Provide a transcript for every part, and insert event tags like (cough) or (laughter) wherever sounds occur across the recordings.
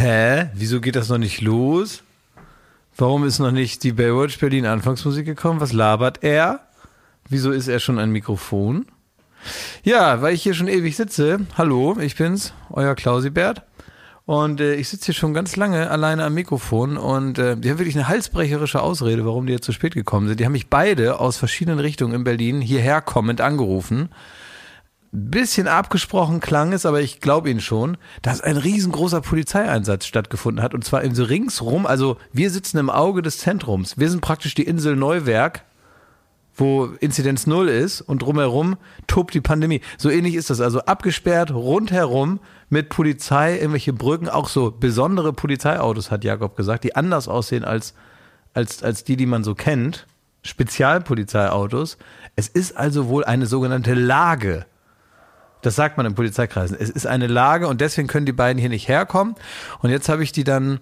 Hä? Wieso geht das noch nicht los? Warum ist noch nicht die Baywatch Berlin Anfangsmusik gekommen? Was labert er? Wieso ist er schon ein Mikrofon? Ja, weil ich hier schon ewig sitze. Hallo, ich bin's, euer Klausibert. Und äh, ich sitze hier schon ganz lange alleine am Mikrofon und äh, die haben wirklich eine halsbrecherische Ausrede, warum die jetzt zu spät gekommen sind. Die haben mich beide aus verschiedenen Richtungen in Berlin hierher kommend angerufen. Bisschen abgesprochen klang es, aber ich glaube Ihnen schon, dass ein riesengroßer Polizeieinsatz stattgefunden hat und zwar in so ringsrum. Also wir sitzen im Auge des Zentrums. Wir sind praktisch die Insel Neuwerk wo Inzidenz null ist und drumherum tobt die Pandemie. So ähnlich ist das. Also abgesperrt rundherum mit Polizei, irgendwelche Brücken, auch so besondere Polizeiautos, hat Jakob gesagt, die anders aussehen als, als, als die, die man so kennt. Spezialpolizeiautos. Es ist also wohl eine sogenannte Lage. Das sagt man in Polizeikreisen. Es ist eine Lage und deswegen können die beiden hier nicht herkommen. Und jetzt habe ich die dann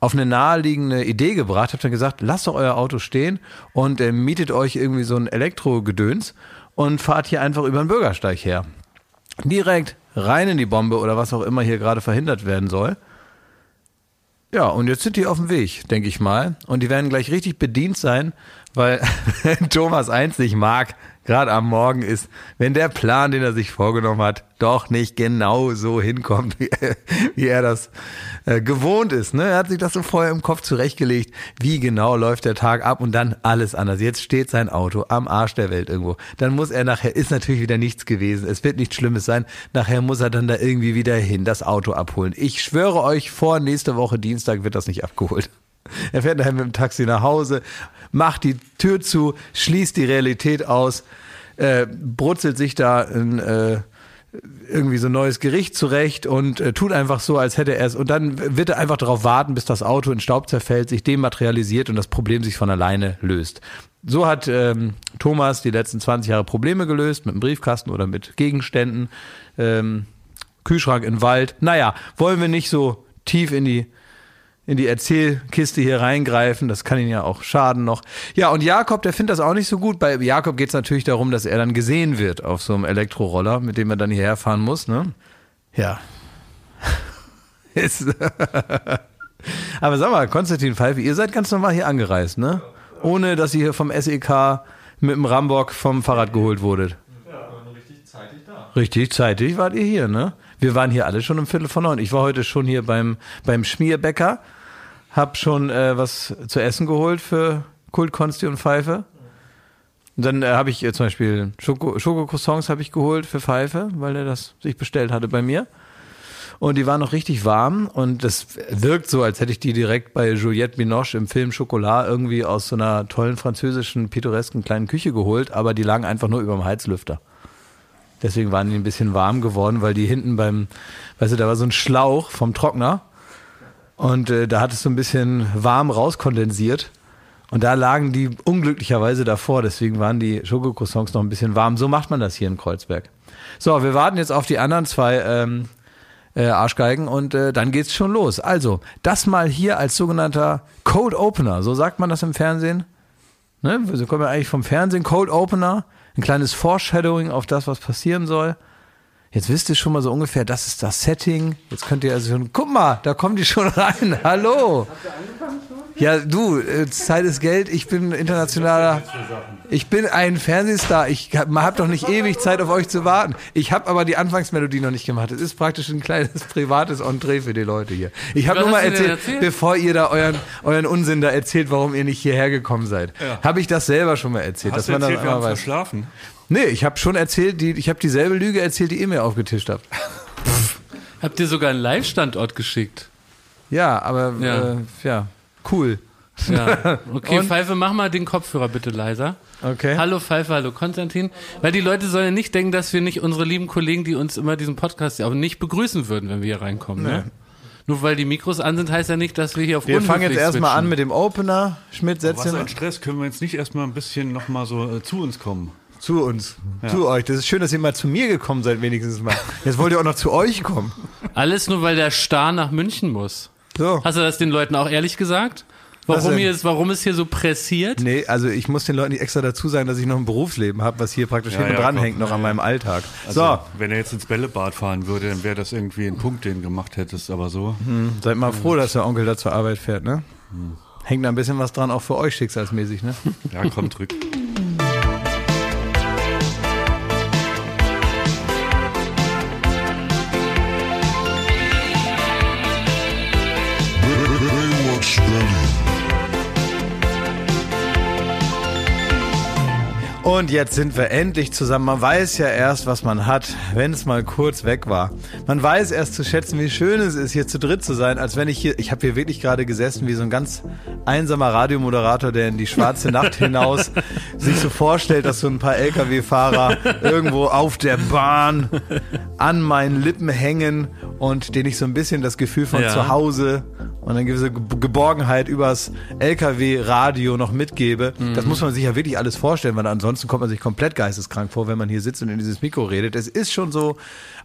auf eine naheliegende Idee gebracht, habt dann gesagt, lasst doch euer Auto stehen und äh, mietet euch irgendwie so ein Elektrogedöns und fahrt hier einfach über den Bürgersteig her. Direkt rein in die Bombe oder was auch immer hier gerade verhindert werden soll. Ja, und jetzt sind die auf dem Weg, denke ich mal. Und die werden gleich richtig bedient sein, weil (laughs) Thomas eins nicht mag, gerade am Morgen ist, wenn der Plan, den er sich vorgenommen hat, doch nicht genau so hinkommt, (laughs) wie, wie er das äh, gewohnt ist. Ne? Er hat sich das so vorher im Kopf zurechtgelegt, wie genau läuft der Tag ab und dann alles anders. Jetzt steht sein Auto am Arsch der Welt irgendwo. Dann muss er nachher, ist natürlich wieder nichts gewesen. Es wird nichts Schlimmes sein. Nachher muss er dann da irgendwie wieder hin, das Auto abholen. Ich schwöre euch, vor nächste Woche Dienstag wird das nicht abgeholt. Er fährt nachher mit dem Taxi nach Hause, macht die Tür zu, schließt die Realität aus, äh, brutzelt sich da ein, äh, irgendwie so ein neues Gericht zurecht und äh, tut einfach so, als hätte er es. Und dann wird er einfach darauf warten, bis das Auto in Staub zerfällt, sich dematerialisiert und das Problem sich von alleine löst. So hat ähm, Thomas die letzten 20 Jahre Probleme gelöst, mit einem Briefkasten oder mit Gegenständen. Ähm, Kühlschrank in Wald. Naja, wollen wir nicht so tief in die in die Erzählkiste hier reingreifen. Das kann ihn ja auch schaden noch. Ja, und Jakob, der findet das auch nicht so gut. Bei Jakob geht es natürlich darum, dass er dann gesehen wird auf so einem Elektroroller, mit dem er dann hierher fahren muss. Ne? Ja. (laughs) (laughs) Aber sag mal, Konstantin Pfeife, ihr seid ganz normal hier angereist, ne? Ohne, dass ihr hier vom SEK mit dem Rambock vom Fahrrad geholt wurdet. Ja, richtig zeitig da. Richtig zeitig wart ihr hier, ne? Wir waren hier alle schon um Viertel vor neun. Ich war heute schon hier beim, beim Schmierbäcker hab schon äh, was zu essen geholt für Kult, Konsti und Pfeife. Und dann äh, habe ich äh, zum Beispiel Schoko, Schokocroissants habe ich geholt für Pfeife, weil er das sich bestellt hatte bei mir. Und die waren noch richtig warm und das wirkt so, als hätte ich die direkt bei Juliette Binoche im Film Chocolat irgendwie aus so einer tollen französischen, pittoresken kleinen Küche geholt, aber die lagen einfach nur über dem Heizlüfter. Deswegen waren die ein bisschen warm geworden, weil die hinten beim, weißt du, da war so ein Schlauch vom Trockner und äh, da hat es so ein bisschen warm rauskondensiert. Und da lagen die unglücklicherweise davor, deswegen waren die Schokocroissants noch ein bisschen warm. So macht man das hier in Kreuzberg. So, wir warten jetzt auf die anderen zwei ähm, äh, Arschgeigen und äh, dann geht's schon los. Also, das mal hier als sogenannter Code Opener, so sagt man das im Fernsehen. Ne? Wir kommen ja eigentlich vom Fernsehen, Code Opener, ein kleines Foreshadowing auf das, was passieren soll. Jetzt wisst ihr schon mal so ungefähr, das ist das Setting. Jetzt könnt ihr also schon, guck mal, da kommen die (laughs) schon rein. Hallo. Ja, du, äh, Zeit ist Geld. Ich bin internationaler. Ich bin ein Fernsehstar. Ich habe doch nicht ewig Zeit, auf euch zu warten. Ich habe aber die Anfangsmelodie noch nicht gemacht. Es ist praktisch ein kleines (laughs) privates Entree für die Leute hier. Ich habe nur mal erzählt, erzählt, bevor ihr da euren, euren Unsinn da erzählt, warum ihr nicht hierher gekommen seid. Ja. Habe ich das selber schon mal erzählt. Hast dass man erzählt, wir haben verschlafen? Nee, ich habe schon erzählt, die, ich habe dieselbe Lüge erzählt, die ihr mir aufgetischt habt. (laughs) habt ihr sogar einen Live-Standort geschickt? Ja, aber ja, äh, ja cool. Ja. (laughs) Okay, Pfeife, mach mal den Kopfhörer bitte leiser. Okay. Hallo Pfeife, hallo Konstantin. Weil die Leute sollen ja nicht denken, dass wir nicht unsere lieben Kollegen, die uns immer diesen Podcast auch nicht begrüßen würden, wenn wir hier reinkommen. Nee. Ne? Nur weil die Mikros an sind, heißt ja nicht, dass wir hier auf Wir fangen jetzt erstmal an mit dem Opener. Schmidt, setz Was ein Stress, können wir jetzt nicht erstmal ein bisschen nochmal so äh, zu uns kommen? Zu uns, ja. zu euch. Das ist schön, dass ihr mal zu mir gekommen seid, wenigstens mal. Jetzt wollt ihr auch noch zu euch kommen. Alles nur, weil der Star nach München muss. So. Hast du das den Leuten auch ehrlich gesagt? Warum, hier ist, warum ist hier so pressiert? Nee, also ich muss den Leuten nicht extra dazu sagen, dass ich noch ein Berufsleben habe, was hier praktisch Ja, hinten ja, dran komm. hängt, noch Ja, an meinem Alltag. Also, so, wenn er jetzt ins Bällebad fahren würde, dann wäre das irgendwie ein Punkt, den du gemacht hättest, aber so. seid mal froh, dass der Onkel da zur Arbeit fährt, ne? Hängt da ein bisschen was dran, auch für euch schicksalsmäßig, ne? Ja, komm, drück. Und jetzt sind wir endlich zusammen. Man weiß ja erst, was man hat, wenn es mal kurz weg war. Man weiß erst zu schätzen, wie schön es ist, hier zu dritt zu sein, als wenn ich hier, ich habe hier wirklich gerade gesessen wie so ein ganz einsamer Radiomoderator, der in die schwarze Nacht (laughs) hinaus sich so vorstellt, dass so ein paar Lkw-Fahrer irgendwo auf der Bahn an meinen Lippen hängen und denen ich so ein bisschen das Gefühl von Ja. zu Hause und eine gewisse Ge- Geborgenheit übers LKW-Radio noch mitgebe. Das muss man sich ja wirklich alles vorstellen, weil ansonsten kommt man sich komplett geisteskrank vor, wenn man hier sitzt und in dieses Mikro redet. Es ist schon so,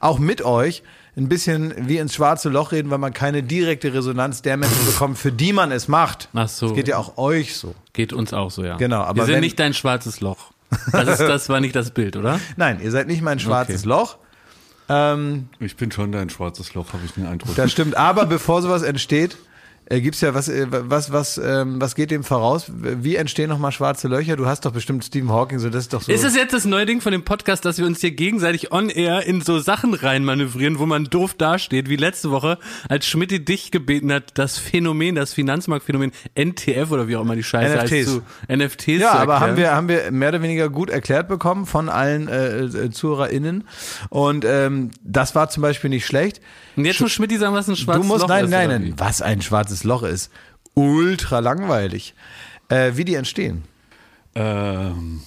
auch mit euch, ein bisschen wie ins schwarze Loch reden, weil man keine direkte Resonanz der Menschen (laughs) bekommt, für die man es macht. Ach so. Es geht ja auch euch so. Geht uns auch so, ja. Genau, aber Wir sind wenn- nicht dein schwarzes Loch. Das, ist, das war nicht das Bild, oder? (laughs) Nein, ihr seid nicht mein schwarzes Okay. Loch. Ähm, Ich bin schon da ein schwarzes Loch, habe ich den Eindruck. Das stimmt, aber bevor sowas entsteht, äh, gibt's ja was, äh, was, was, ähm, was geht dem voraus? Wie entstehen nochmal schwarze Löcher? Du hast doch bestimmt Stephen Hawking, so das ist doch so. Ist es jetzt das neue Ding von dem Podcast, dass wir uns hier gegenseitig on air in so Sachen reinmanövrieren, wo man doof dasteht, wie letzte Woche, als Schmidt dich gebeten hat, das Phänomen, das Finanzmarktphänomen NTF oder wie auch immer die Scheiße NFTs. heißt, zu NFTs ja, zu aber haben wir, haben wir mehr oder weniger gut erklärt bekommen von allen äh, äh, ZuhörerInnen. Und ähm, das war zum Beispiel nicht schlecht. Und jetzt muss Schmidt sagen, was ein schwarzes du musst, Loch nein, ist. nein, nein, was ein schwarzes Loch ist. Ultra langweilig. Äh, wie die entstehen. Ähm,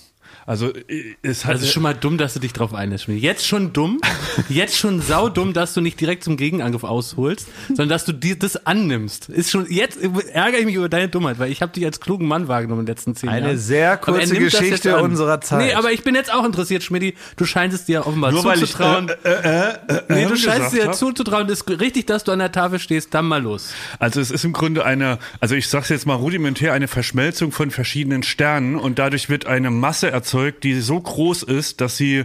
also, äh, es hat. Das ist schon mal dumm, dass du dich drauf einlässt, Schmidt. Jetzt schon dumm, (laughs) jetzt schon saudumm, dass du nicht direkt zum Gegenangriff ausholst, sondern dass du dir das annimmst. Ist schon, jetzt ärgere ich mich über deine Dummheit, weil ich habe dich als klugen Mann wahrgenommen in den letzten zehn Eine Jahren. sehr Aber er kurze Geschichte unserer Zeit. Nee, aber ich bin jetzt auch interessiert, Schmidt. Du scheinst es dir offenbar Nur weil ich, zuzutrauen. äh, äh, äh, nee, äh, du scheinst gesagt dir hab. zuzutrauen. Ist richtig, dass du an der Tafel stehst. Dann mal los. Also es ist im Grunde eine, also ich sag's jetzt mal rudimentär, eine Verschmelzung von verschiedenen Sternen und dadurch wird eine Masse erzeugt, die so groß ist, dass sie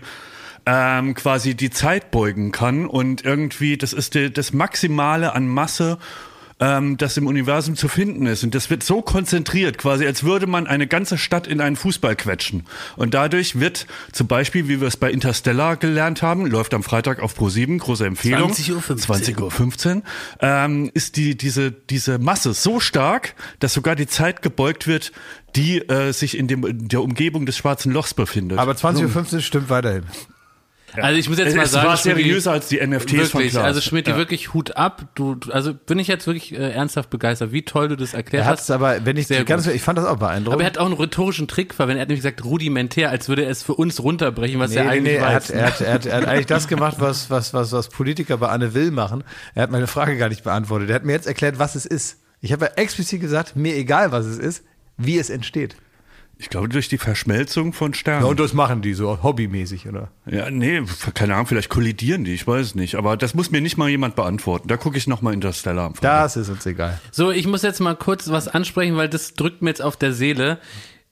ähm, quasi die Zeit beugen kann und irgendwie, das ist die, das Maximale an Masse, ähm, das im Universum zu finden ist. Und das wird so konzentriert, quasi als würde man eine ganze Stadt in einen Fußball quetschen. Und dadurch wird zum Beispiel, wie wir es bei Interstellar gelernt haben, läuft am Freitag auf Pro7, große Empfehlung. 20.15 Uhr. 20 Uhr 15, ähm, ist die, diese, diese Masse so stark, dass sogar die Zeit gebeugt wird, die äh, sich in, dem, in der Umgebung des schwarzen Lochs befindet. Aber 20.15 Uhr stimmt weiterhin. Also ich muss jetzt es, mal es sagen, war seriöser als die NFTs von Wirklich, Klaas. also Schmidt, wirklich Hut ab. Du, du- also bin ich jetzt wirklich äh, ernsthaft begeistert, wie toll du das erklärt Er hat hast. es aber, wenn ich Sehr ganz, gut. ich fand das auch beeindruckend. Aber er hat auch einen rhetorischen Trick verwendet. Er hat nämlich gesagt, rudimentär, als würde er es für uns runterbrechen, was Nee, er eigentlich nee, er, weiß. hat, er, hat, er, hat, er hat eigentlich das gemacht, was, was, was, was Politiker bei Anne Will machen. Er hat meine Frage gar nicht beantwortet. Er hat mir jetzt erklärt, was es ist. Ich habe ja explizit gesagt, mir egal, was es ist, wie es entsteht. ich glaube, durch die Verschmelzung von Sternen. Ja, und das machen die so hobbymäßig, oder? Ja, nee, keine Ahnung, vielleicht kollidieren die, ich weiß es nicht. Aber das muss mir nicht mal jemand beantworten. Da gucke ich nochmal Interstellar am Freitag. Das ist uns egal. So, ich muss jetzt mal kurz was ansprechen, weil das drückt mir jetzt auf der Seele.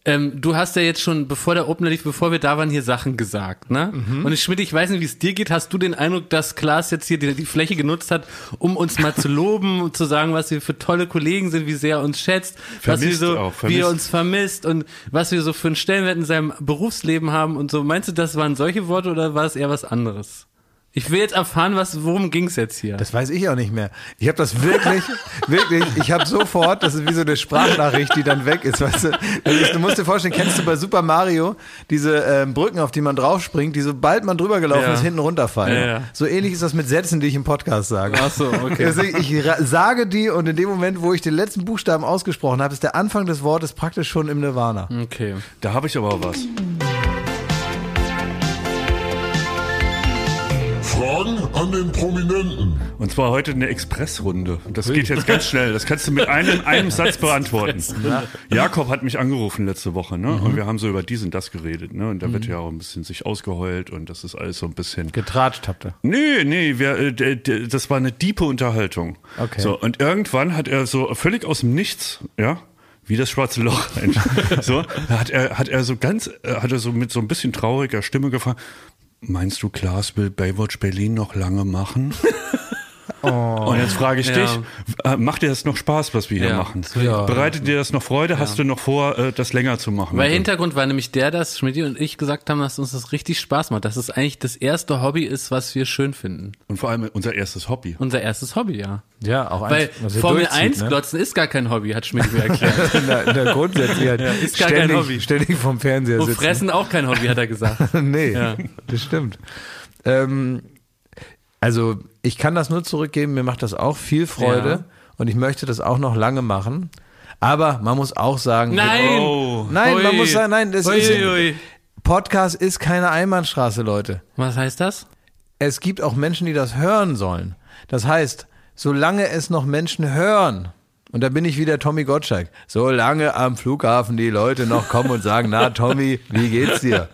Ähm, du hast ja jetzt schon, bevor der Opener lief, bevor wir da waren, hier Sachen gesagt, ne? Mhm. Und ich, Schmidt, ich weiß nicht, wie es dir geht. Hast du den Eindruck, dass Klaas jetzt hier die, die Fläche genutzt hat, um uns mal zu loben und zu sagen, was wir für tolle Kollegen sind, wie sehr er uns schätzt, was wir so, auch, wie er uns vermisst und was wir so für einen Stellenwert in seinem Berufsleben haben und so. Meinst du, das waren solche Worte oder war es eher was anderes? Ich will jetzt erfahren, was, worum ging's jetzt hier? Das weiß ich auch nicht mehr. Ich habe das wirklich, (laughs) wirklich, ich habe sofort, das ist wie so eine Sprachnachricht, die dann weg ist, weißt du. Du musst dir vorstellen, kennst du bei Super Mario diese ähm, Brücken, auf die man draufspringt, die sobald man drüber gelaufen Ja. ist, hinten runterfallen. Ja, ja. So ähnlich ist das mit Sätzen, die ich im Podcast sage. Ach so, okay. Deswegen, ich ra- sage die und in dem Moment, wo ich den letzten Buchstaben ausgesprochen habe, ist der Anfang des Wortes praktisch schon im Nirvana. Okay. Da habe ich aber was. Fragen an den Prominenten. Und zwar heute eine Expressrunde. Das geht jetzt ganz schnell. Das kannst du mit einem, einem Satz (laughs) beantworten. Jakob hat mich angerufen letzte Woche, ne? Und wir haben so über dies und das geredet, ne? Und da wird ja auch ein bisschen sich ausgeheult und das ist alles so ein bisschen. Getratscht habt ihr. Nee, nee, wir, äh, das war eine diepe Unterhaltung. Okay. So, und irgendwann hat er so völlig aus dem Nichts, ja, wie das schwarze Loch. (laughs) so hat er, hat er so ganz, äh, hat er so mit so ein bisschen trauriger Stimme gefragt, meinst du, Klaas will Baywatch Berlin noch lange machen? (laughs) Und jetzt frage ich Ja. dich, äh, macht dir das noch Spaß, was wir hier Ja. machen? Ja. Bereitet dir das noch Freude? Hast du noch vor, äh, das länger zu machen? Weil Hintergrund war nämlich der, dass Schmidt und ich gesagt haben, dass uns das richtig Spaß macht. Dass es eigentlich das erste Hobby ist, was wir schön finden. Und vor allem unser erstes Hobby. Unser erstes Hobby, ja. Ja, auch Weil eins, Formel durchzieht, 1 ne? glotzen ist gar kein Hobby, hat Schmidt mir erklärt. Na, na, grundsätzlich halt ist gar kein ständig, Hobby. ständig vom Fernseher Und sitzen. Fressen auch kein Hobby, hat er gesagt. (laughs) nee, Ja. das stimmt. Ähm, also ich kann das nur zurückgeben, mir macht das auch viel Freude Ja. und ich möchte das auch noch lange machen. Aber man muss auch sagen, Nein! Oh. nein, man Ui. muss sagen, nein, das Ui, ist ui, ui. Podcast ist keine Einbahnstraße, Leute. Was heißt das? Es gibt auch Menschen, die das hören sollen. Das heißt, solange es noch Menschen hören, und da bin ich wieder Tommy Gottschalk, solange am Flughafen die Leute noch kommen und sagen, na Tommy, wie geht's dir?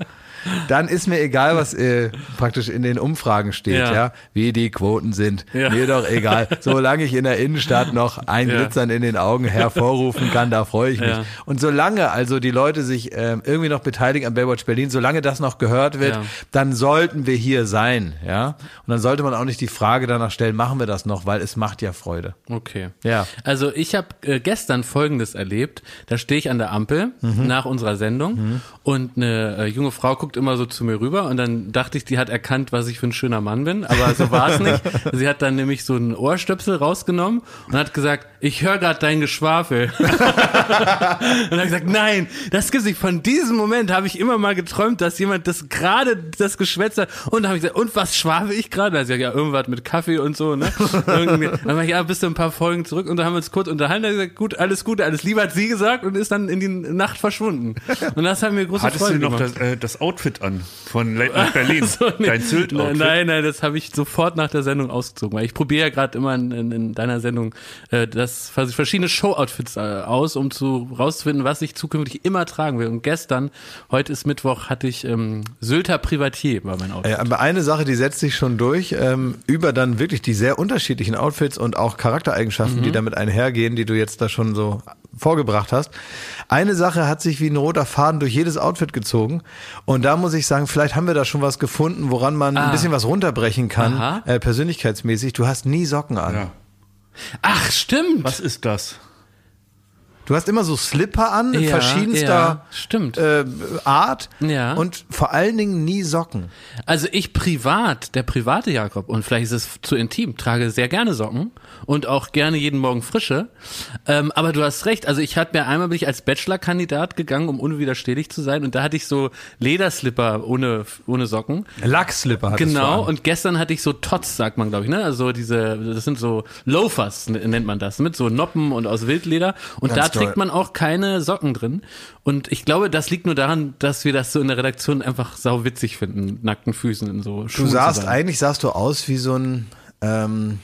Dann ist mir egal, was äh, praktisch in den Umfragen steht, ja. Ja. wie die Quoten sind. Ja. Mir doch egal. Solange ich in der Innenstadt noch ein Ja. Glitzern in den Augen hervorrufen kann, da freue ich mich. Und solange also die Leute sich ähm, irgendwie noch beteiligen am Baywatch Berlin, solange das noch gehört wird, dann sollten wir hier sein, ja. Und dann sollte man auch nicht die Frage danach stellen, machen wir das noch, weil es macht ja Freude. Okay. Ja. Also ich habe äh, gestern Folgendes erlebt. Da stehe ich an der Ampel Mhm. nach unserer Sendung und eine äh, junge Frau guckt immer so zu mir rüber und dann dachte ich, die hat erkannt, was ich für ein schöner Mann bin, aber so war es nicht. (laughs) Sie hat dann nämlich so einen Ohrstöpsel rausgenommen und hat gesagt, ich höre gerade dein Geschwafel. (laughs) und hat gesagt, nein, das gibt's nicht. Von diesem Moment habe ich immer mal geträumt, dass jemand das gerade das Geschwätz hat. Und dann habe ich gesagt, und was schwafel ich gerade? Gesagt, ja, irgendwas mit Kaffee und so, ne? Irgendwie. Dann war ich, ja, bist du ein paar Folgen zurück und da haben wir uns kurz unterhalten. Sie gesagt, gut, alles Gute, alles Liebe hat sie gesagt und ist dann in die Nacht verschwunden. Und das hat mir große Hattest Freude du noch gemacht. das, äh, das Outfit an von Late Night Berlin? (laughs) So, nee. Dein Sylt-Outfit? Nein, nein, das habe ich sofort nach der Sendung ausgezogen, weil ich probiere ja gerade immer in, in, in deiner Sendung äh, das verschiedene Show-Outfits äh, aus, um zu rauszufinden, was ich zukünftig immer tragen will. Und gestern, heute ist Mittwoch, hatte ich ähm, Sylter Privatier war mein Outfit. Ja, aber eine Sache, die setzt sich schon durch, ähm, über dann wirklich die sehr unterschiedlichen Outfits und auch Charaktereigenschaften, die damit einhergehen, die du jetzt da schon so vorgebracht hast. Eine Sache hat sich wie ein roter Faden durch jedes Outfit gezogen. Und da muss ich sagen, vielleicht haben wir da schon was gefunden, woran man ein Ah. bisschen was runterbrechen kann, äh, persönlichkeitsmäßig. Du hast nie Socken an. Ja. Ach, stimmt. Was ist das? Du hast immer so Slipper an, Ja, verschiedenster ja, äh, Art Ja. und vor allen Dingen nie Socken. Also ich privat, der private Jakob, und vielleicht ist es zu intim, trage sehr gerne Socken und auch gerne jeden Morgen frische. Ähm, aber du hast recht, also ich hatte mir einmal bin ich als Bachelor-Kandidat gegangen, um unwiderstehlich zu sein, und da hatte ich so Lederslipper ohne, ohne Socken. Lackslipper hattest Genau, und gestern hatte ich so Tots, sagt man, glaube ich, ne? Also diese, das sind so Loafers, nennt man das, mit so Noppen und aus Wildleder. Und Ganz da. Trägt man auch keine Socken drin. Und ich glaube, das liegt nur daran, dass wir das so in der Redaktion einfach sau witzig finden, nackten Füßen in so Du Schuhen sahst zu sein. eigentlich sahst du aus wie so ein ähm,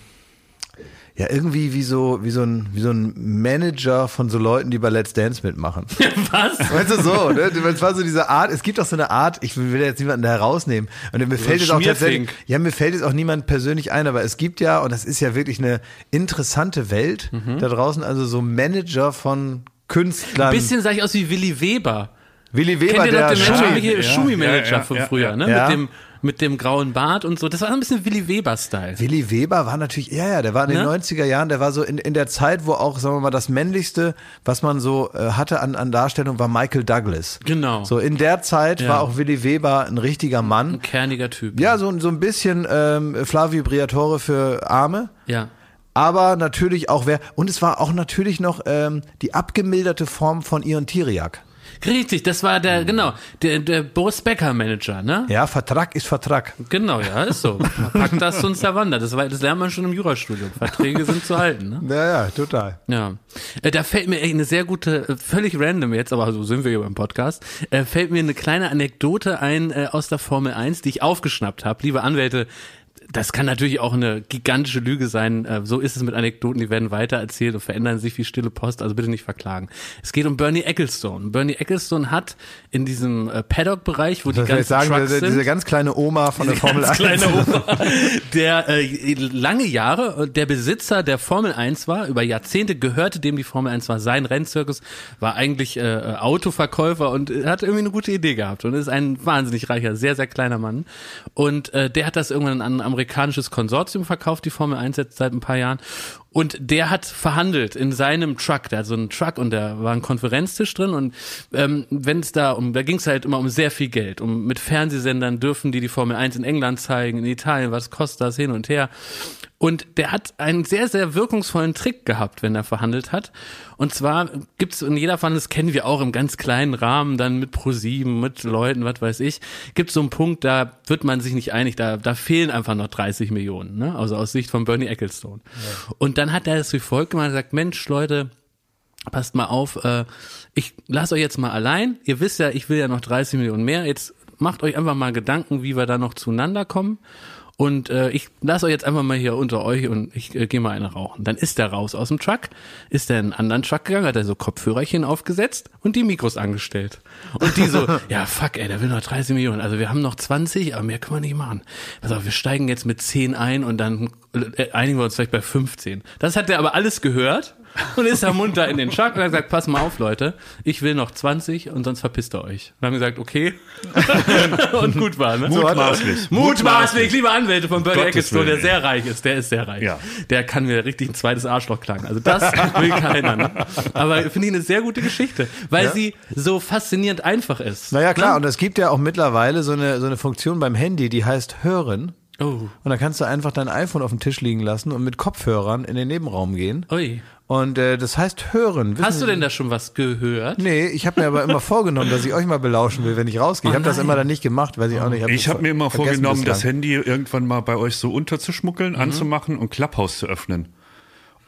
ja irgendwie wie so wie so ein wie so ein Manager von so Leuten, die bei Let's Dance mitmachen. (laughs) Was? Weißt du so, ne? Es war so diese Art, es gibt auch so eine Art, ich will jetzt niemanden da herausnehmen. Und mir fällt jetzt auch tatsächlich, ja, mir fällt jetzt auch niemand persönlich ein, aber es gibt ja, und das ist ja wirklich eine interessante Welt Mhm. da draußen, also so Manager von Künstlern. Bisschen sah ich aus wie Willy Weber. Willy Weber, Kennt ihr der noch den Schumi- Schumi, ja, Schumi-Manager ja, ja, von ja, früher, ja. ne? Ja. Mit dem, mit dem grauen Bart und so. Das war ein bisschen Willy Weber-Style. Willy Weber war natürlich, ja, ja, der war in den Ne? 90er Jahren, der war so in, in der Zeit, wo auch, sagen wir mal, das männlichste, was man so äh, hatte an, an Darstellung, war Michael Douglas. Genau. So in der Zeit Ja. war auch Willy Weber ein richtiger Mann. Ein kerniger Typ. Ja, so, so ein bisschen ähm, Flavio Briatore für Arme. Ja. Aber natürlich auch wer, und es war auch natürlich noch ähm, die abgemilderte Form von Ion Tiriak. Richtig, das war der, genau, der, der Boris Becker Manager, ne? Ja, Vertrag ist Vertrag. Genau, ja, ist so. Packt das uns der Wander. Das, war, das lernt man schon im Jurastudium. Verträge sind zu halten, ne? Ja, ja, total. Ja. Äh, Da fällt mir echt eine sehr gute, äh, völlig random jetzt, aber so sind wir hier beim Podcast, äh, fällt mir eine kleine Anekdote ein aus der Formel 1, die ich aufgeschnappt habe. Liebe Anwälte, das kann natürlich auch eine gigantische Lüge sein. Äh, So ist es mit Anekdoten, die werden weitererzählt und verändern sich wie stille Post. Also bitte nicht verklagen. Es geht um Bernie Ecclestone. Bernie Ecclestone hat in diesem äh, Paddock-Bereich, wo die Das heißt, ganzen sagen, Trucks diese, sind, diese ganz kleine Oma von der (laughs) Formel 1. kleine Oma, der äh, lange Jahre der Besitzer der Formel 1 war, über Jahrzehnte gehörte dem die Formel 1 war sein Rennzirkus, war eigentlich äh, äh, Autoverkäufer und äh, hat irgendwie eine gute Idee gehabt und ist ein wahnsinnig reicher, sehr, sehr kleiner Mann. Und äh, der hat das irgendwann an ein amerikanisches Konsortium verkauft, die Formel 1 jetzt seit ein paar Jahren. Und der hat verhandelt in seinem Truck, der hat so einen Truck und da war ein Konferenztisch drin und ähm, wenn es da um, da ging es halt immer um sehr viel Geld. Um mit Fernsehsendern dürfen die die Formel 1 in England zeigen, in Italien, was kostet das hin und her. Und der hat einen sehr, sehr wirkungsvollen Trick gehabt, wenn er verhandelt hat. Und zwar gibt's in jeder Verhandlung, das kennen wir auch im ganz kleinen Rahmen, dann mit ProSieben, mit Leuten, was weiß ich, gibt so einen Punkt, da wird man sich nicht einig, da, da fehlen einfach noch 30 Millionen, ne? also aus Sicht von Bernie Ecclestone. Und dann hat er das wie folgt gemacht, er sagt, Mensch, Leute, passt mal auf, äh, ich lasse euch jetzt mal allein. Ihr wisst ja, ich will ja noch 30 Millionen mehr. Jetzt macht euch einfach mal Gedanken, wie wir da noch zueinander kommen. Und äh, ich lasse euch jetzt einfach mal hier unter euch und ich äh, gehe mal eine rauchen. Dann ist der raus aus dem Truck, ist der in einen anderen Truck gegangen, hat er so Kopfhörerchen aufgesetzt und die Mikros angestellt. Und die so, (laughs) ja fuck ey, der will noch 30 Millionen. Also wir haben noch 20, aber mehr können wir nicht machen. Pass auf, wir steigen jetzt mit 10 ein und dann äh, einigen wir uns vielleicht bei 15. Das hat er aber alles gehört und ist da munter in den Truck und hat gesagt, pass mal auf Leute, ich will noch 20 und sonst verpisst ihr euch. Und haben gesagt, okay. (laughs) und gut war, ne? Mutmaßlich. Mutmaßlich, liebe Anwälte von Bernie Gottes Ecclestone, der sehr reich ist, der ist sehr reich. Ja. Der kann mir richtig ein zweites Arschloch klagen. Also das (laughs) will keiner. Ne? Aber finde ich eine sehr gute Geschichte, weil Ja. sie so faszinierend einfach ist. Naja, klar, und es gibt ja auch mittlerweile so eine, so eine Funktion beim Handy, die heißt Hören. Oh, Und dann kannst du einfach dein iPhone auf dem Tisch liegen lassen und mit Kopfhörern in den Nebenraum gehen. ui. Und äh, das heißt Hören. Wissen Hast du denn da schon was gehört? Nee, ich habe mir aber immer vorgenommen, dass ich euch mal belauschen will, wenn ich rausgehe. Ich Oh habe das immer dann nicht gemacht, weil ich auch nicht. Ich habe mir immer vorgenommen, das bislang. Handy irgendwann mal bei euch so unterzuschmuggeln, anzumachen und Clubhouse zu öffnen.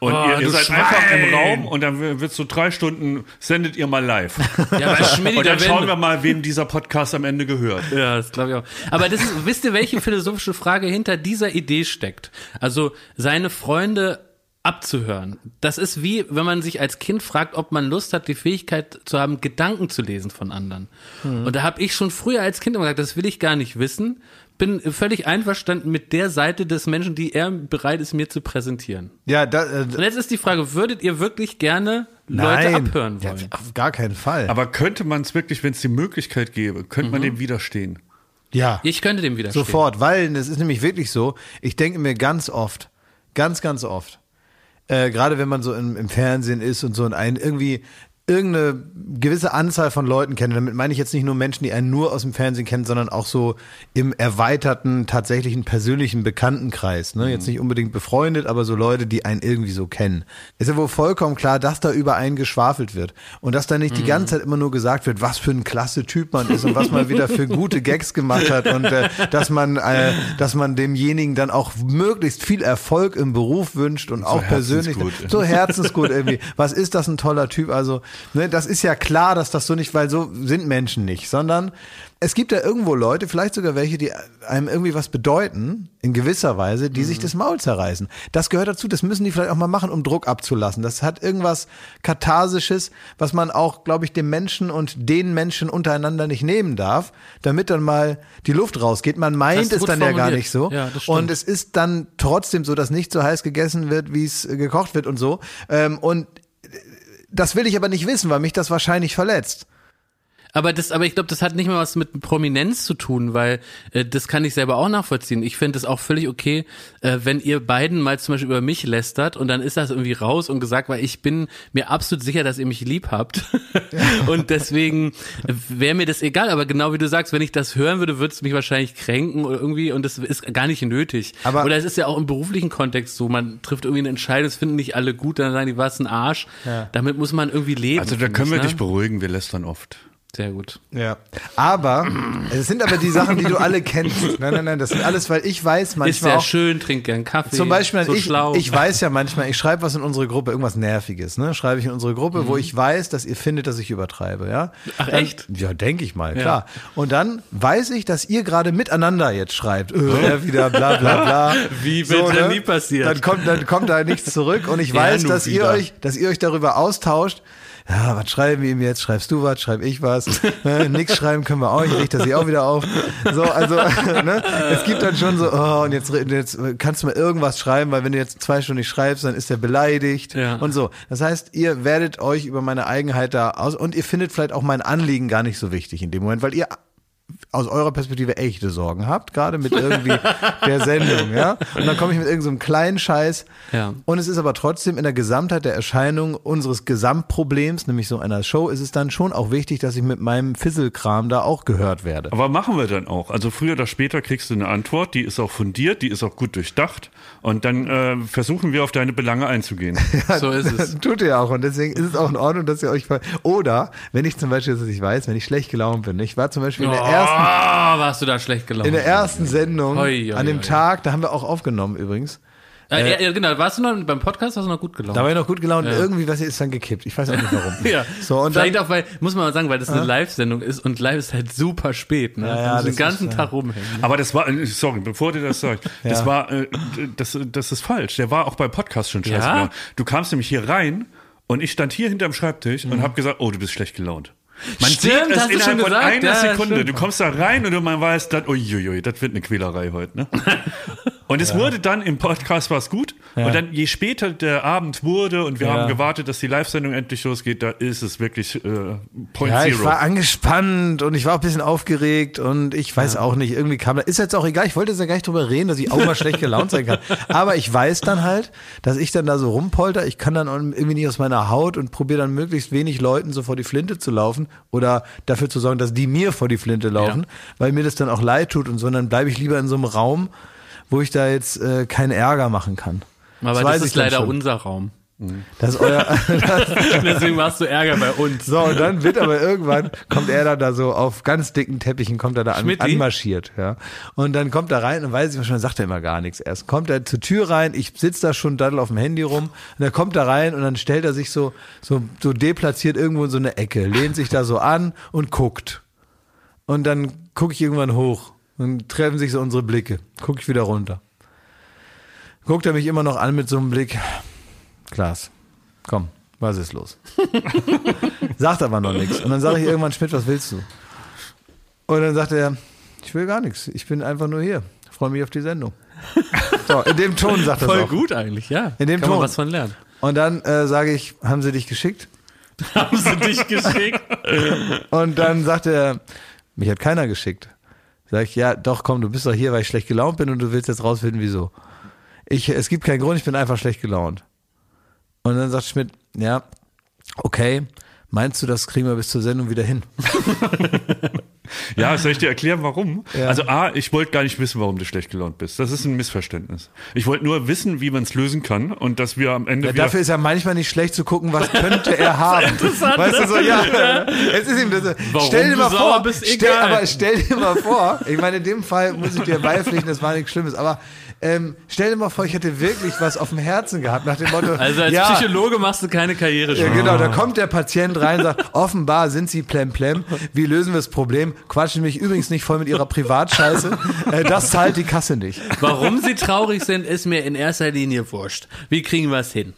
Und Oh, ihr, ihr seid Schwein! einfach im Raum und dann wird so drei Stunden, sendet ihr mal live. Ja, aber (laughs) Schmidti, Und da dann schauen wir mal, wem dieser Podcast am Ende gehört. Ja, das glaube ich auch. Aber das ist, wisst ihr, welche philosophische Frage hinter dieser Idee steckt? Also seine Freunde abzuhören. Das ist wie, wenn man sich als Kind fragt, ob man Lust hat, die Fähigkeit zu haben, Gedanken zu lesen von anderen. Und da habe ich schon früher als Kind immer gesagt, das will ich gar nicht wissen. Bin völlig einverstanden mit der Seite des Menschen, die er bereit ist, mir zu präsentieren. Ja, da, äh, Und jetzt ist die Frage, würdet ihr wirklich gerne Leute nein, abhören Ja, wollen? auf gar keinen Fall. Aber könnte man es wirklich, wenn es die Möglichkeit gäbe, könnte man dem widerstehen? ja, ich könnte dem widerstehen. sofort, weil es ist nämlich wirklich so. Ich denke mir ganz oft, ganz, ganz oft, äh, gerade wenn man so im, im Fernsehen ist und so und einen irgendwie irgendeine gewisse Anzahl von Leuten kennt. Damit meine ich jetzt nicht nur Menschen, die einen nur aus dem Fernsehen kennen, sondern auch so im erweiterten, tatsächlichen persönlichen Bekanntenkreis. Ne? Jetzt nicht unbedingt befreundet, aber so Leute, die einen irgendwie so kennen. Ist ja wohl vollkommen klar, dass da über einen geschwafelt wird. Und dass da nicht die ganze Zeit immer nur gesagt wird, was für ein klasse Typ man ist und was man wieder für gute Gags gemacht hat und äh, dass man, äh, dass man demjenigen dann auch möglichst viel Erfolg im Beruf wünscht und auch persönlich. So herzensgut irgendwie. Was ist das ein toller Typ? Also, ne, das ist ja klar, dass das so nicht, weil so sind Menschen nicht, sondern es gibt ja irgendwo Leute, vielleicht sogar welche, die einem irgendwie was bedeuten, in gewisser Weise, die sich das Maul zerreißen. Das gehört dazu, das müssen die vielleicht auch mal machen, um Druck abzulassen. Das hat irgendwas Katharsisches, was man auch, glaube ich, dem Menschen und den Menschen untereinander nicht nehmen darf, damit dann mal die Luft rausgeht. Man meint es dann ja gar formuliert. nicht so. Ja, und es ist dann trotzdem so, dass nicht so heiß gegessen wird, wie es äh, gekocht wird und so. Ähm, und das will ich aber nicht wissen, weil mich das wahrscheinlich verletzt. Aber das, aber ich glaube, das hat nicht mal was mit Prominenz zu tun, weil äh, das kann ich selber auch nachvollziehen. Ich finde es auch völlig okay, äh, wenn ihr beiden mal zum Beispiel über mich lästert und dann ist das irgendwie raus und gesagt, weil ich bin mir absolut sicher, dass ihr mich lieb habt. (laughs) und deswegen wäre mir das egal. Aber genau wie du sagst, wenn ich das hören würde, würde es mich wahrscheinlich kränken oder irgendwie und das ist gar nicht nötig. Aber- oder es ist ja auch im beruflichen Kontext so, man trifft irgendwie eine Entscheidung, es finden nicht alle gut, dann sagen die, was ein Arsch. Damit muss man irgendwie leben. Also da können wir ne? dich beruhigen, wir lästern oft. Sehr gut. Ja. Aber es sind aber die Sachen, die du alle kennst. Nein, nein, nein, das sind alles, weil ich weiß Ist manchmal sehr auch. schön, trinkt gern Kaffee. Zum Beispiel, so ich, schlau. ich weiß ja manchmal, ich schreibe was in unsere Gruppe, irgendwas Nerviges, ne? Schreibe ich in unsere Gruppe, wo ich weiß, dass ihr findet, dass ich übertreibe, ja? Mhm. Ach, Dann, echt? Ja, denke ich mal, klar. Und dann weiß ich, dass ihr gerade miteinander jetzt schreibt. Äh, er wieder bla bla bla. (laughs) Wie wird denn nie passiert? Dann kommt, dann kommt da nichts zurück und ich Ja, weiß, nun dass ihr wieder. euch, dass ihr euch darüber austauscht. Ja, was schreiben wir ihm jetzt? Schreibst du was? Schreib ich was? äh, nix schreiben können wir auch nicht. Richt er sich auch wieder auf. So, also, (laughs) ne? Es gibt dann schon so, oh, und jetzt, jetzt kannst du mal irgendwas schreiben, weil wenn du jetzt zwei Stunden nicht schreibst, dann ist er beleidigt Ja. und so. Das heißt, ihr werdet euch über meine Eigenheit da aus und ihr findet vielleicht auch mein Anliegen gar nicht so wichtig in dem Moment, weil ihr aus eurer Perspektive echte Sorgen habt, gerade mit irgendwie der Sendung, ja. Und dann komme ich mit irgendeinem so einem kleinen Scheiß. Ja. Und es ist aber trotzdem in der Gesamtheit der Erscheinung unseres Gesamtproblems, nämlich so einer Show, ist es dann schon auch wichtig, dass ich mit meinem Fisselkram da auch gehört werde. Aber machen wir dann auch. Also früher oder später kriegst du eine Antwort, die ist auch fundiert, die ist auch gut durchdacht. Und dann äh, versuchen wir auf deine Belange einzugehen. (laughs) so ist es. Tut ihr auch. Und deswegen ist es auch in Ordnung, dass ihr euch. ver- Oder, wenn ich zum Beispiel, dass ich weiß, wenn ich schlecht gelaunt bin. Ich war zum Beispiel in der ersten, Oh, warst du da schlecht gelaufen. in der ersten Sendung, Oi, oi, an dem oi. Tag, da haben wir auch aufgenommen übrigens. Äh, ja, ja, genau, warst du noch beim Podcast, hast du noch gut gelaufen. Da war ich noch gut gelaunt. Ja. Irgendwie was ist dann gekippt. Ich weiß auch nicht warum. (laughs) ja, So, und vielleicht dann, auch, weil, muss man mal sagen, weil das eine Live-Sendung ist und live ist halt super spät, ne? Ja, ja, das den ganzen ist, ja. Tag rumhängen. Aber das war, äh, sorry, bevor du das sagst, (laughs) das Ja. war, äh, das, das ist falsch. Der war auch beim Podcast schon scheiße. Ja? gelaunt. Du kamst nämlich hier rein und ich stand hier hinterm Schreibtisch Mhm. und habe gesagt, oh, du bist schlecht gelaunt. Man Stimmt, sieht es innerhalb von gesagt. einer Ja, Sekunde. stimmt. Du kommst da rein und man weiß, dann, uiuiui, das wird eine Quälerei heute. Ne? (laughs) Und es wurde dann im Podcast war es gut. Und dann, je später der Abend wurde und wir Ja. haben gewartet, dass die Live-Sendung endlich losgeht, da ist es wirklich äh, Point ja, ich Zero. war angespannt und ich war auch ein bisschen aufgeregt und ich weiß auch nicht, irgendwie kam da, ist jetzt auch egal, ich wollte jetzt ja gar nicht drüber reden, dass ich auch mal schlecht gelaunt sein kann. Aber ich weiß dann halt, dass ich dann da so rumpolter, ich kann dann irgendwie nicht aus meiner Haut und probiere dann möglichst wenig Leuten so vor die Flinte zu laufen oder dafür zu sorgen, dass die mir vor die Flinte laufen, Ja. weil mir das dann auch leid tut und so, und dann bleibe ich lieber in so einem Raum, wo ich da jetzt äh, keinen Ärger machen kann. Aber das, weiß ist leider schon. unser Raum. Das ist euer, (laughs) (laughs) Deswegen machst du Ärger bei uns. So, und dann wird aber irgendwann, kommt er dann da so auf ganz dicken Teppichen, kommt er da an, anmarschiert, ja. Und dann kommt er rein und weiß ich schon, sagt er immer gar nichts erst. Kommt er zur Tür rein, ich sitze da schon daddel auf dem Handy rum, und dann kommt er rein und dann stellt er sich so, so, so deplatziert irgendwo in so eine Ecke, lehnt sich da so an und guckt. Und dann gucke ich irgendwann hoch und treffen sich so unsere Blicke. Gucke ich wieder runter. Guckt er mich immer noch an mit so einem Blick. Klaas, komm, was ist los? (laughs) sagt aber noch nichts. Und dann sage ich irgendwann, Schmidt, was willst du? Und dann sagt er, ich will gar nichts. Ich bin einfach nur hier. Freue mich auf die Sendung. (laughs) So, in dem Ton sagt er Voll auch. gut eigentlich, ja. In dem Kann Ton. man was von lernen. Und dann äh, sage ich, haben sie dich geschickt? (laughs) Haben sie dich geschickt? Und dann sagt er, mich hat keiner geschickt. Sag ich, ja, doch, komm, du bist doch hier, weil ich schlecht gelaunt bin und du willst jetzt rausfinden, wieso. Ich, es gibt keinen Grund, ich bin einfach schlecht gelaunt. Und dann sagt Schmidt, ja, okay, meinst du, das kriegen wir bis zur Sendung wieder hin? (laughs) Ja, soll ich dir erklären, warum? Ja. Also A, ich wollte gar nicht wissen, warum du schlecht gelaunt bist. Das ist ein Missverständnis. Ich wollte nur wissen, wie man es lösen kann und dass wir am Ende Ja, dafür ist ja manchmal nicht schlecht zu gucken, was könnte er (laughs) haben. Weißt du so, ja. Es ist ihm das, Warum stell dir mal vor, bist, stell, aber stell dir mal vor, ich meine, in dem Fall muss ich dir beipflichten, das war nichts Schlimmes, aber ähm, stell dir mal vor, ich hätte wirklich was auf dem Herzen gehabt, nach dem Motto, Also als ja, Psychologe machst du keine Karriere ja, schon. genau, da kommt der Patient rein und sagt, offenbar sind Sie plemplem, wie lösen wir das Problem? Quatschen mich übrigens nicht voll mit Ihrer Privatscheiße, äh, das zahlt die Kasse nicht. Warum sie traurig sind, ist mir in erster Linie wurscht. Wie kriegen wir es hin?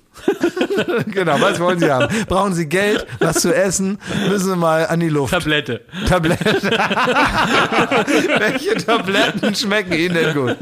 (laughs) Genau, was wollen Sie haben? Brauchen Sie Geld, was zu essen? Müssen Sie mal an die Luft. Tablette. Tabletten. (laughs) Welche Tabletten schmecken Ihnen denn gut?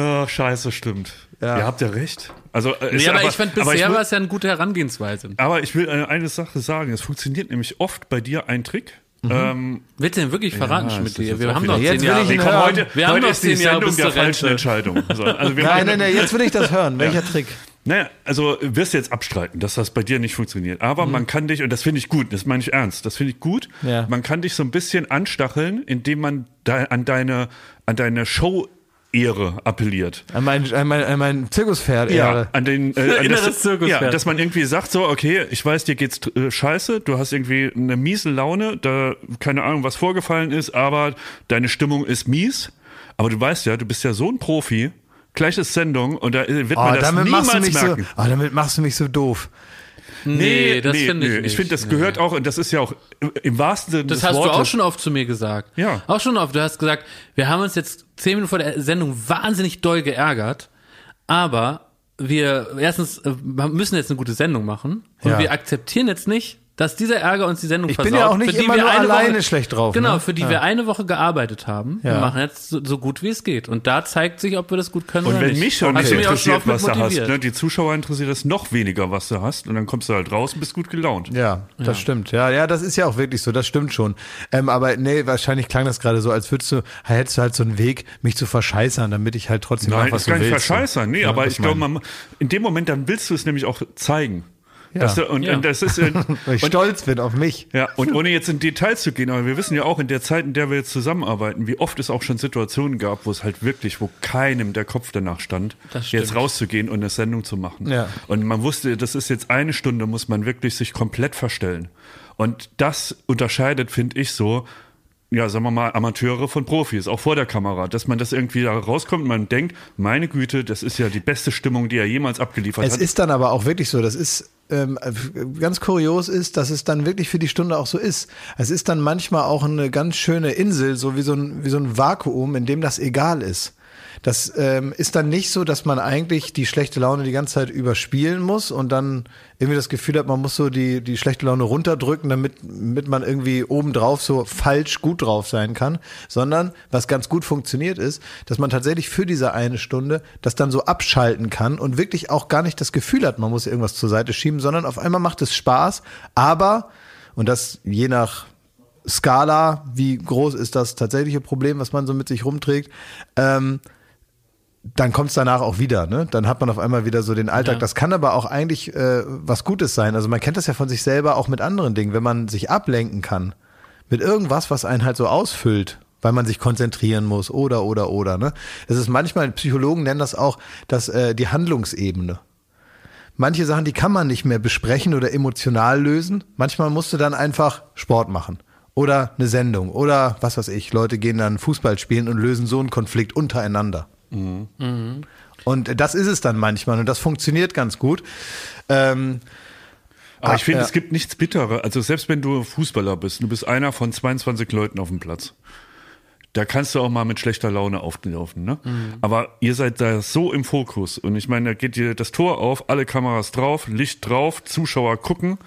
Ach, scheiße, stimmt. Ja. Ihr habt ja recht. Also, äh, ist Ja, aber, ich fand aber bisher war es ja eine gute Herangehensweise. Aber ich will äh, eine Sache sagen. Es funktioniert nämlich oft bei dir ein Trick. Mhm. Ähm, Willst du denn wirklich verraten, Ja, Schmidt? Wir haben Jetzt zehn will Jahre. ich nee, komm, hören. heute, Wir haben heute ist die Jahre Sendung der falschen. Entscheidung. So, also wir Nein, nein, nein, jetzt will ich das hören. Welcher Trick? Naja, also wirst du jetzt abstreiten, dass das bei dir nicht funktioniert. Aber man kann dich, und das finde ich gut, das meine ich ernst, das finde ich gut, Ja. man kann dich so ein bisschen anstacheln, indem man da an deine, an deine Show Ehre appelliert. An mein, an mein, an mein Zirkuspferd, Ehre. an den äh, (laughs) an Inneres das, Zirkuspferd. Ja, dass man irgendwie sagt so, okay, ich weiß, dir geht's äh, scheiße, du hast irgendwie eine miese Laune, da keine Ahnung, was vorgefallen ist, aber deine Stimmung ist mies. Aber du weißt ja, du bist ja so ein Profi. Gleich ist Sendung und da äh, wird Oh, man das damit niemals machst du mich merken. so, oh, damit machst du mich so doof. Nee, das finde ich nee. nicht. Ich finde, das Nee. gehört auch, und das ist ja auch im wahrsten Sinne Das hast Wortes. du auch schon oft zu mir gesagt. Ja. Auch schon oft. Du hast gesagt, wir haben uns jetzt zehn Minuten vor der Sendung wahnsinnig doll geärgert, aber wir erstens äh, müssen jetzt eine gute Sendung machen und Ja. wir akzeptieren jetzt nicht, dass dieser Ärger uns die Sendung Ich bin versaut. ja auch nicht für die immer wir nur eine alleine Woche, schlecht drauf, Genau, ne? für die Ja. wir eine Woche gearbeitet haben. Wir Ja. machen jetzt so, so gut wie es geht. Und da zeigt sich, ob wir das gut können Und oder wenn nicht. mich schon Hast nicht du mich schon interessiert, oft mit was du hast, motiviert. ne? die Zuschauer interessiert das noch weniger, was du hast, und dann kommst du halt raus und bist gut gelaunt. Ja, das stimmt. Ja, ja, das ist ja auch wirklich so, das stimmt schon. Ähm, aber nee, wahrscheinlich klang das gerade so, als würdest du, hättest du halt so einen Weg, mich zu verscheißern, damit ich halt trotzdem Nein, mache, was ist gar du nicht willst. verscheißern. Nee, Ja, aber das ich glaube, in dem Moment, dann willst du es nämlich auch zeigen. Ja. Dass du, und, Ja. und das ist, äh, (laughs) Weil ich und, stolz bin auf mich. ja, und ohne jetzt in Details zu gehen, aber wir wissen ja auch in der Zeit, in der wir jetzt zusammenarbeiten, wie oft es auch schon Situationen gab, wo es halt wirklich, wo keinem der Kopf danach stand, jetzt rauszugehen und eine Sendung zu machen. Ja. Und man wusste, das ist jetzt eine Stunde, muss man wirklich sich komplett verstellen. Und das unterscheidet, finde ich, so, ja, sagen wir mal, Amateure von Profis, auch vor der Kamera, dass man das irgendwie da rauskommt und man denkt, meine Güte, das ist ja die beste Stimmung, die er jemals abgeliefert Es hat. ist dann aber auch wirklich so, das ist ähm, ganz kurios ist, dass es dann wirklich für die Stunde auch so ist. Es ist dann manchmal auch eine ganz schöne Insel, so wie so ein, wie so ein Vakuum, in dem das egal ist. Das ähm, ist dann nicht so, dass man eigentlich die schlechte Laune die ganze Zeit überspielen muss und dann irgendwie das Gefühl hat, man muss so die, die schlechte Laune runterdrücken, damit, damit man irgendwie obendrauf so falsch gut drauf sein kann, sondern was ganz gut funktioniert ist, dass man tatsächlich für diese eine Stunde das dann so abschalten kann und wirklich auch gar nicht das Gefühl hat, man muss irgendwas zur Seite schieben, sondern auf einmal macht es Spaß, aber, und das je nach Skala, wie groß ist das tatsächliche Problem, was man so mit sich rumträgt, ähm, dann kommt es danach auch wieder, ne? Dann hat man auf einmal wieder so den Alltag. Ja. Das kann aber auch eigentlich äh, was Gutes sein. Also man kennt das ja von sich selber auch mit anderen Dingen, wenn man sich ablenken kann mit irgendwas, was einen halt so ausfüllt, weil man sich konzentrieren muss oder oder oder. Ne? Es ist manchmal Psychologen nennen das auch das äh, die Handlungsebene. Manche Sachen, die kann man nicht mehr besprechen oder emotional lösen. Manchmal musst du dann einfach Sport machen. Oder eine Sendung. Oder was weiß ich, Leute gehen dann Fußball spielen und lösen so einen Konflikt untereinander. Und das ist es dann manchmal und das funktioniert ganz gut. Ähm, Aber Ah, ich finde, ja. es gibt nichts Bitteres. Also selbst wenn du Fußballer bist, du bist einer von 22 Leuten auf dem Platz. Da kannst du auch mal mit schlechter Laune auflaufen, ne? Mhm. Aber ihr seid da so im Fokus. Und ich meine, da geht dir das Tor auf, alle Kameras drauf, Licht drauf, Zuschauer gucken.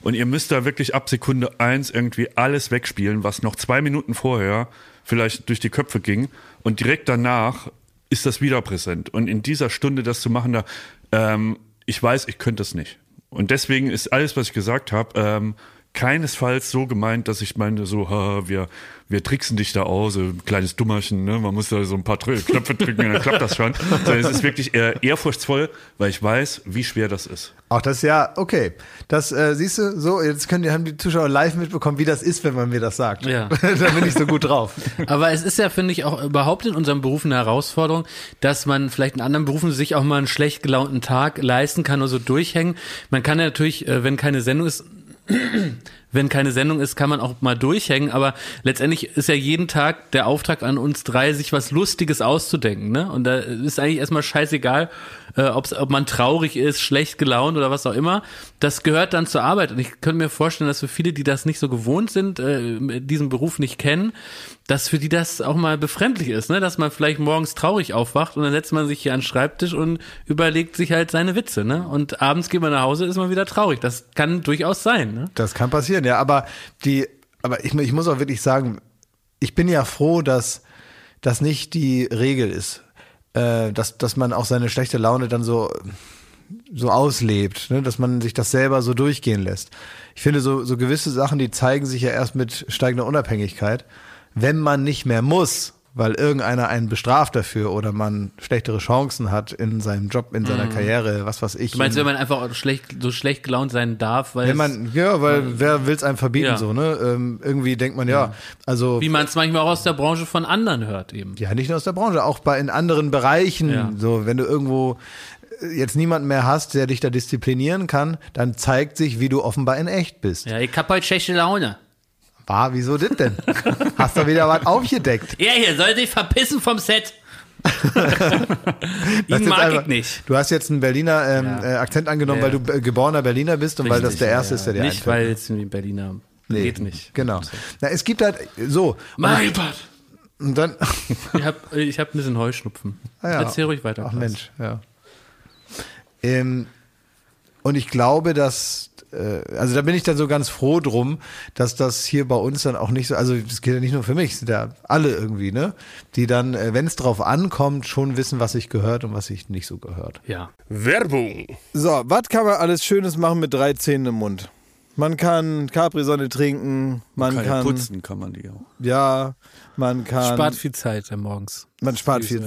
Und ihr müsst da wirklich ab Sekunde eins irgendwie alles wegspielen, was noch zwei Minuten vorher vielleicht durch die Köpfe ging. Und direkt danach ist das wieder präsent. Und in dieser Stunde das zu machen, da, ähm, ich weiß, ich könnte es nicht. Und deswegen ist alles, was ich gesagt habe, ähm, keinesfalls so gemeint, dass ich meine, so, ha, wir, wir tricksen dich da aus, so ein kleines Dummerchen, ne? Man muss da so ein paar Dr- Knöpfe drücken dann klappt das schon. (laughs) Sondern es ist wirklich eher ehrfurchtsvoll, weil ich weiß, wie schwer das ist. auch das ja, okay. Das äh, siehst du, so, jetzt können die, haben die Zuschauer live mitbekommen, wie das ist, wenn man mir das sagt. Ja. (laughs) da bin ich so gut drauf. Aber es ist ja, finde ich, auch überhaupt in unserem Beruf eine Herausforderung, dass man vielleicht in anderen Berufen sich auch mal einen schlecht gelaunten Tag leisten kann oder so durchhängen. Man kann ja natürlich, äh, wenn keine Sendung ist, wenn keine Sendung ist, kann man auch mal durchhängen, aber letztendlich ist ja jeden Tag der Auftrag an uns drei, sich was Lustiges auszudenken, ne? Und da ist eigentlich erstmal scheißegal, äh, ob man traurig ist, schlecht gelaunt oder was auch immer. Das gehört dann zur Arbeit. Und ich könnte mir vorstellen, dass für viele, die das nicht so gewohnt sind, äh, diesen Beruf nicht kennen, dass für die das auch mal befremdlich ist, ne? Dass man vielleicht morgens traurig aufwacht und dann setzt man sich hier an den Schreibtisch und überlegt sich halt seine Witze, ne? Und abends geht man nach Hause, ist man wieder traurig. Das kann durchaus sein, ne? Das kann passieren, ja. Aber die, aber ich, ich muss auch wirklich sagen, ich bin ja froh, dass das nicht die Regel ist. Äh, dass, dass man auch seine schlechte Laune dann so, so auslebt, ne? dass man sich das selber so durchgehen lässt. Ich finde, so, so gewisse Sachen, die zeigen sich ja erst mit steigender Unabhängigkeit. Wenn man nicht mehr muss, weil irgendeiner einen bestraft dafür oder man schlechtere Chancen hat in seinem Job, in seiner Karriere, was weiß ich. Du meinst, wenn man einfach schlecht, so schlecht gelaunt sein darf, weil wenn es, man, ja, weil wer will es einem verbieten Ja. so, ne? Ähm, irgendwie denkt man, ja, also wie man es manchmal auch aus der Branche von anderen hört eben. ja, nicht nur aus der Branche, auch bei in anderen Bereichen, Ja. so wenn du irgendwo äh, jetzt niemanden mehr hast, der dich da disziplinieren kann, dann zeigt sich, wie du offenbar in echt bist. Ja, ich hab heute schlechte Laune. War, wieso das denn? Hast du wieder was aufgedeckt? (laughs) Er hier soll sich verpissen vom Set. Das (laughs) Ihn ist mag einfach- ich nicht. Du hast jetzt einen Berliner ähm, Ja. äh, Akzent angenommen, Ja. weil du äh, geborener Berliner bist und weil das Richtig, der erste ja, ist, der dir Nicht, einfällt. weil jetzt ein Berliner Nee, geht nicht. Genau. Na, es gibt halt so. Mein Gott. Und dann, (laughs) Ich hab, ich hab ein bisschen Heuschnupfen. Ah ja. Erzähl ruhig weiter. Ach. Mensch, ja. Ähm, und ich glaube, dass, also da bin ich dann so ganz froh drum, dass das hier bei uns dann auch nicht so, also das gilt ja nicht nur für mich, es sind ja alle irgendwie, ne? Die dann, äh, wenn es drauf ankommt, schon wissen, was sich gehört und was sich nicht so gehört. Ja. Werbung. So, was kann man alles Schönes machen mit drei Zähnen im Mund? Man kann Capri-Sonne trinken, man Kann kann, putzen kann man die auch. ja, man kann, Spart viel Zeit äh, morgens. man spart viel ja.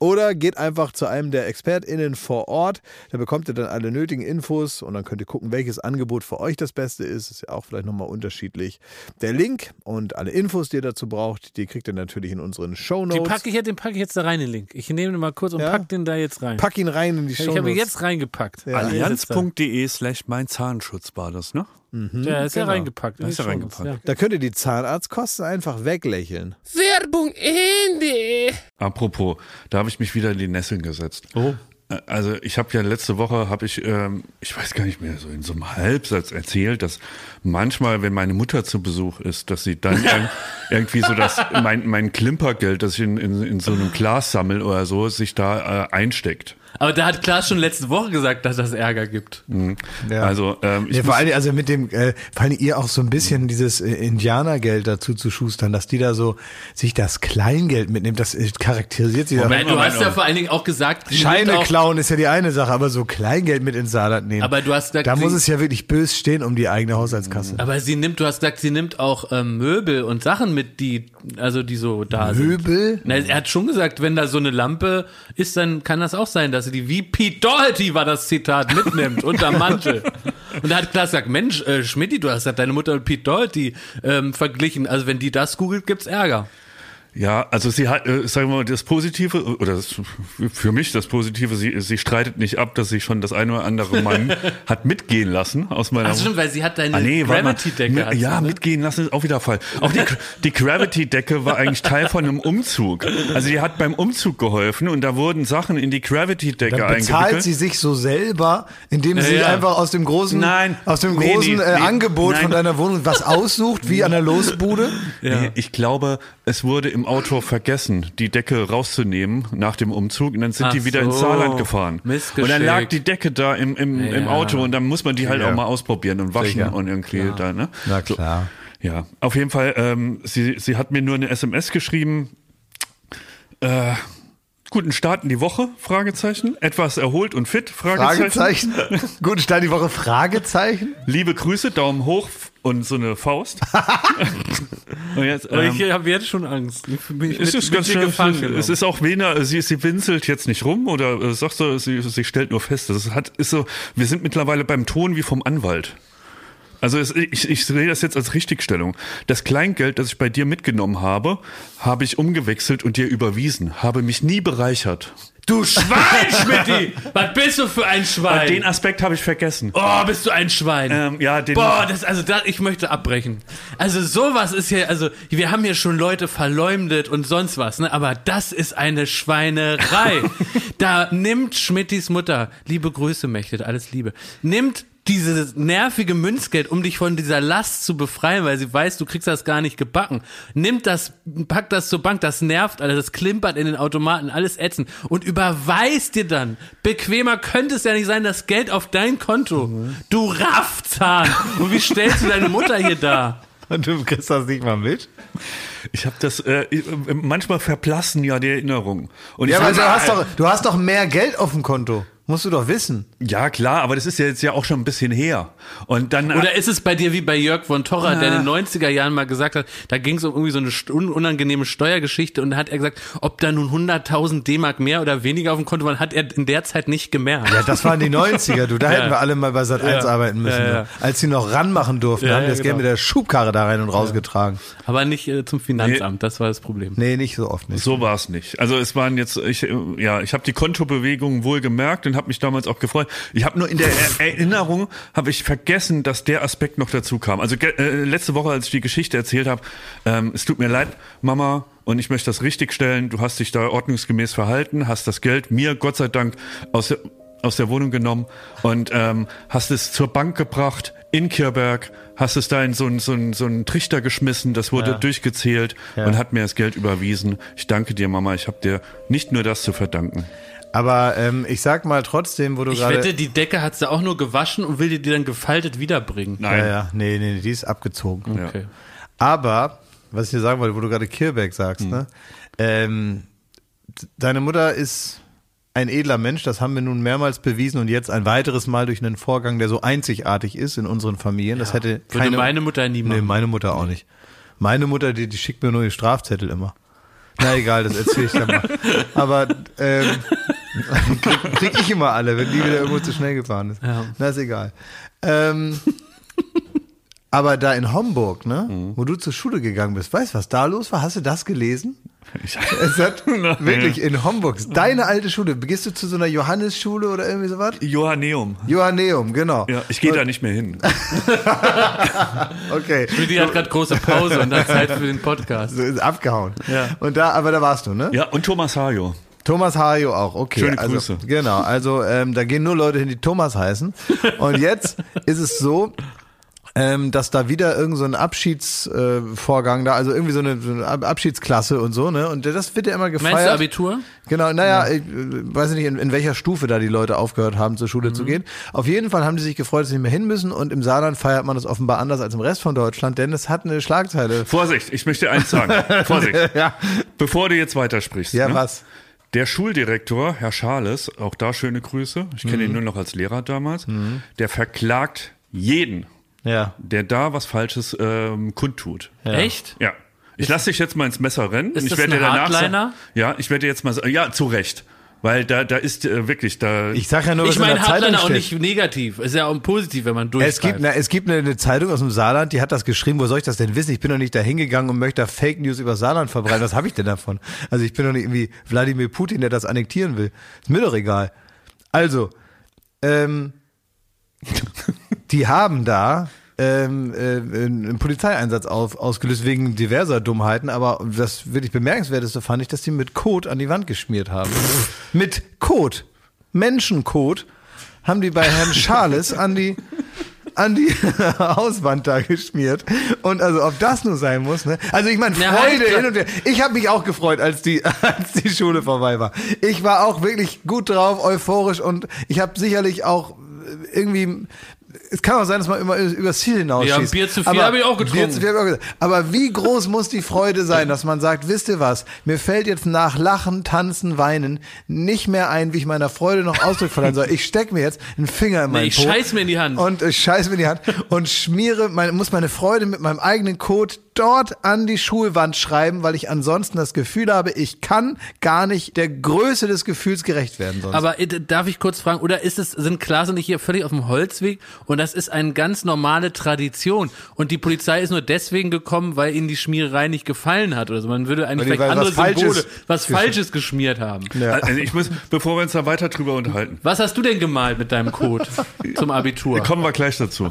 Oder geht einfach zu einem der ExpertInnen vor Ort. Da bekommt ihr dann alle nötigen Infos und dann könnt ihr gucken, welches Angebot für euch das Beste ist. Ist ja auch vielleicht nochmal unterschiedlich. Der Link und alle Infos, die ihr dazu braucht, die kriegt ihr natürlich in unseren Den Shownotes. packe ich, jetzt- den pack ich jetzt da rein, den Link. Ich nehme den mal kurz und Ja? pack den da jetzt rein. Pack ihn rein in die ich habe ihn jetzt reingepackt. Ja. Allianz.de slash mein Zahnschutz war das, ne? Ja, ist ja genau. reingepackt. Da ist er schon, reingepackt. Ja. Da könnt ihr die Zahnarztkosten einfach weglächeln. Werbung Ende. Apropos, da habe ich mich wieder in die Nesseln gesetzt. Oh. Also ich habe ja letzte Woche, habe ich, ähm, ich weiß gar nicht mehr, so in so einem Halbsatz erzählt, dass manchmal, wenn meine Mutter zu Besuch ist, dass sie dann (laughs) irg- irgendwie so das, mein, mein Klimpergeld, das ich in, in, in so einem Glas sammel oder so, sich da äh, einsteckt. Aber da hat Klaas schon letzte Woche gesagt, dass das Ärger gibt. Ja. Also ähm, ich Ja, vor allem, also mit dem, äh, vor allem ihr auch so ein bisschen dieses äh, Indianergeld dazu zu schustern, dass die da so sich das Kleingeld mitnimmt, das äh, charakterisiert sie Moment, ja. Du hast ja vor allen Dingen auch gesagt, Scheine auch, klauen ist ja die eine Sache, aber so Kleingeld mit ins Saarland nehmen. Aber du hast gesagt, da muss es ja wirklich bös stehen um die eigene Haushaltskasse. aber sie nimmt, du hast gesagt, sie nimmt auch ähm, Möbel und Sachen mit, die, also die so da sind. Möbel? Na, er hat schon gesagt, wenn da so eine Lampe ist, dann kann das auch sein, dass sie die, wie Pete Doherty war das Zitat, mitnimmt, (laughs) unterm Mantel. Und da hat Klaas gesagt, Mensch, äh, Schmidti, du hast ja deine Mutter mit Pete Doherty ähm, verglichen. Also wenn die das googelt, gibt's Ärger. Ja, also sie hat, äh, sagen wir mal, das Positive, oder das, für mich das Positive, sie, sie streitet nicht ab, dass sie schon das eine oder andere Mann (laughs) hat mitgehen lassen aus meiner Ach stimmt, weil sie hat deine Ah, nee. Gravity-Decke. Ja, ne? mitgehen lassen ist auch wieder Fall. Auch die, die Gravity-Decke war eigentlich Teil von einem Umzug. Also die hat beim Umzug geholfen und da wurden Sachen in die Gravity-Decke Dann bezahlt eingewickelt. sie sich so selber, indem sie Ja, ja. einfach aus dem großen, Nein. aus dem Nee, großen nee, äh, nee. Angebot von Nein. deiner Wohnung was aussucht, wie an der (laughs) Losbude. Nee, ich glaube, es wurde im Auto vergessen, die Decke rauszunehmen nach dem Umzug und dann sind Ach die wieder ins so. Saarland gefahren. Und dann lag die Decke da im, im, im Ja. Auto und dann muss man die halt Sicher. auch mal ausprobieren und waschen Sicher. und irgendwie da, ne? Na klar. Ja, auf jeden Fall, ähm, sie, sie hat mir nur eine SMS geschrieben. Äh, guten Start in die Woche, Fragezeichen. Etwas erholt und fit, Fragezeichen. Fragezeichen. Guten Start die Woche, Fragezeichen. Liebe Grüße, Daumen hoch und so eine Faust. (laughs) (laughs) und jetzt, ähm, ich habe jetzt schon Angst. Ich bin ich es ist mit ganz gefangen es ist auch weniger, sie, sie winselt jetzt nicht rum oder äh, sagt so, sie, sie stellt nur fest. Das hat, ist so, wir sind mittlerweile beim Ton wie vom Anwalt. Also es, ich, ich sehe das jetzt als Richtigstellung. Das Kleingeld, das ich bei dir mitgenommen habe, habe ich umgewechselt und dir überwiesen. Habe mich nie bereichert. Du Schwein, Schmidti! Was bist du für ein Schwein? Den Aspekt habe ich vergessen. Oh, bist du ein Schwein. Ähm, ja, den, Boah, das, also da, ich möchte abbrechen. Also sowas ist hier, also wir haben hier schon Leute verleumdet und sonst was, ne? Aber das ist eine Schweinerei. (laughs) da nimmt Schmittis Mutter, liebe Grüße, Mächte, alles Liebe, nimmt dieses nervige Münzgeld, um dich von dieser Last zu befreien, weil sie weiß, du kriegst das gar nicht gebacken. Nimmt das, packt das zur Bank, das nervt, alles, das klimpert in den Automaten, alles ätzend und überweist dir dann. Bequemer könnte es ja nicht sein, das Geld auf dein Konto. Du Raffzahn. Und wie stellst du deine Mutter hier da? Und (laughs) du kriegst das nicht mal mit. ich habe das, äh, manchmal verblassen ja die Erinnerungen. Und Ja, ich aber du hast, doch, du hast doch mehr Geld auf dem Konto. Musst du doch wissen. Ja, klar, aber das ist ja jetzt ja auch schon ein bisschen her. Und dann Oder ist es bei dir wie bei Jörg von Torra, der in den 90er Jahren mal gesagt hat, da ging es um irgendwie so eine unangenehme Steuergeschichte und da hat er gesagt, ob da nun 100.000 D-Mark mehr oder weniger auf dem Konto waren, hat er in der Zeit nicht gemerkt. Ja, das waren die (laughs) 90er, du. Da hätten wir alle mal bei Sat 1 Ja. arbeiten müssen. Ja, ja. du. Als sie noch ranmachen durften, Ja, haben die ja, das Geld genau. mit der Schubkarre da rein und rausgetragen. Aber nicht äh, zum Finanzamt, das war das Problem. Nee, nicht so oft nicht. So war es nicht. Also es waren jetzt, ich, ja, ich habe die Kontobewegungen wohl gemerkt und habe mich damals auch gefreut. Ich habe nur in der Er- Erinnerung habe ich vergessen, dass der Aspekt noch dazu kam. Also äh, letzte Woche, als ich die Geschichte erzählt habe, ähm, es tut mir leid, Mama, und ich möchte das richtigstellen. Du hast dich da ordnungsgemäß verhalten, hast das Geld mir Gott sei Dank aus der, aus der Wohnung genommen und ähm, hast es zur Bank gebracht in Kirberg, hast es da in so einen so einen- so einen Trichter geschmissen, das wurde durchgezählt und hat mir das Geld überwiesen. Ich danke dir, Mama. Ich habe dir nicht nur das zu verdanken. Aber ähm, ich sag mal trotzdem, wo du Ich gerade. wette, die Decke hat sie auch nur gewaschen und will dir die dann gefaltet wiederbringen. Nein. Ja, ja, nee, nee, die ist abgezogen. Ja. Okay. Aber, was ich dir sagen wollte, wo du gerade Kirbeck sagst, ne? Ähm, deine Mutter ist ein edler Mensch, das haben wir nun mehrmals bewiesen und jetzt ein weiteres Mal durch einen Vorgang, der so einzigartig ist in unseren Familien. Das hätte Würde keine, meine Mutter nie Nee, machen. meine Mutter auch nicht. Meine Mutter, die, die schickt mir nur die Strafzettel immer. Na egal, das erzähle ich dann mal. (laughs) Aber ähm, (laughs) krieg, krieg ich immer alle, wenn die wieder irgendwo zu schnell gefahren ist. Ja. Na ist egal. Ähm, aber da in Homburg, ne, Mhm. wo du zur Schule gegangen bist, weißt du, was da los war? Hast du das gelesen? Ich, Es hat (laughs) wirklich in Homburg, deine alte Schule, gehst du zu so einer Johannesschule oder irgendwie sowas? Johanneum. Johanneum, genau. Ja, ich gehe da nicht mehr hin. (laughs) Okay. Die hat gerade große Pause und hat Zeit für den Podcast. So ist abgehauen. Ja. Und da, aber da warst du, ne? Ja, und Thomas Hajo. Thomas Hajo auch, okay. Schöne also, Grüße. Genau, also ähm, da gehen nur Leute hin, die Thomas heißen. Und jetzt (laughs) ist es so, ähm, dass da wieder irgend so ein Abschiedsvorgang äh, da, also irgendwie so eine, so eine Ab- Abschiedsklasse und so, ne? Und das wird ja immer gefeiert. Meinst du Abitur? Genau, naja, ich äh, weiß nicht, in, in welcher Stufe da die Leute aufgehört haben, zur Schule Mhm. zu gehen. Auf jeden Fall haben die sich gefreut, dass sie nicht mehr hin müssen und im Saarland feiert man das offenbar anders als im Rest von Deutschland, denn es hat eine Schlagzeile. Vorsicht, ich möchte eins sagen. (laughs) Vorsicht. Ja, Bevor du jetzt weitersprichst. ja ne? was? Der Schuldirektor, Herr Schales, auch da schöne Grüße, ich kenne ihn Mhm. nur noch als Lehrer damals, der verklagt jeden, Ja. der da was Falsches ähm, kundtut. Echt? Ja. Ich lasse dich jetzt mal ins Messer rennen. Ist ich das werde ein dir danach Ja, ich werde jetzt mal sagen, ja, zu Recht. Weil da, da ist äh, wirklich, da. Ich sag ja nur, was Ich meine, in der Zeitung auch steht. nicht negativ. Ist ja auch positiv, wenn man durchgreift. Es gibt, na, es gibt eine, eine Zeitung aus dem Saarland, die hat das geschrieben. Wo soll ich das denn wissen? Ich bin doch nicht da hingegangen und möchte da Fake News über Saarland verbreiten. Was habe ich denn davon? Also ich bin doch nicht irgendwie Wladimir Putin, der das annektieren will. Ist mir doch egal. Also, ähm, (laughs) die haben da ähm, äh, einen Polizeieinsatz auf, ausgelöst wegen diverser Dummheiten, aber das wirklich bemerkenswerteste fand ich, dass die mit Kot an die Wand geschmiert haben. mit Kot, Menschenkot, haben die bei Herrn Schales an die an die (laughs) Hauswand da geschmiert. Und also, ob das nur sein muss, ne? Also ich meine, Ja, Freude halt, hin und her. Ich habe mich auch gefreut, als die, (laughs) als die Schule vorbei war. Ich war auch wirklich gut drauf, euphorisch und ich habe sicherlich auch irgendwie. Es kann auch sein, dass man immer übers Ziel hinausschießt. Ja, Bier zu viel habe ich auch getrunken. Bier zu viel hab ich auch gesagt. Aber wie groß muss die Freude sein, dass man sagt, wisst ihr was, mir fällt jetzt nach Lachen, Tanzen, Weinen nicht mehr ein, wie ich meiner Freude noch Ausdruck verleihen soll. (laughs) Ich steck mir jetzt einen Finger in meinen ich Po scheiß mir in die Hand. und ich scheiß mir in die Hand und schmiere, meine, muss meine Freude mit meinem eigenen Code dort an die Schulwand schreiben, weil ich ansonsten das Gefühl habe, ich kann gar nicht der Größe des Gefühls gerecht werden sonst. Aber äh, darf ich kurz fragen, oder ist es, sind Klaas und ich hier völlig auf dem Holzweg und das ist eine ganz normale Tradition und die Polizei ist nur deswegen gekommen, weil ihnen die Schmiererei nicht gefallen hat oder so. Man würde eigentlich Weil vielleicht andere was Falsches Symbole, was gesch- Falsches geschmiert haben. ja. Also ich muss, bevor wir uns da weiter drüber unterhalten, Was hast du denn gemalt mit deinem Code (laughs) zum Abitur? kommen wir gleich dazu.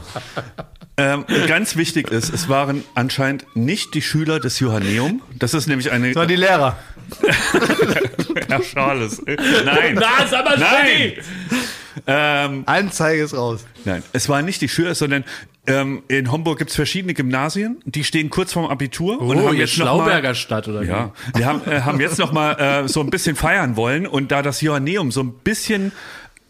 Ähm, ganz wichtig ist, es waren anscheinend nicht die Schüler des Johanneum. Das ist nämlich eine. Das waren die Lehrer. (laughs) Herr Schales. Nein. Na, sag mal, Nein. Freddy! Ähm, Anzeige ist raus. nein, es waren nicht die Schüler, sondern ähm, in Homburg gibt's verschiedene Gymnasien, die stehen kurz vorm Abitur und Oh, haben ihr jetzt noch mal, Schlauberger Stadt oder Ja, wir haben, äh, haben jetzt noch mal äh, so ein bisschen feiern wollen und da das Johanneum so ein bisschen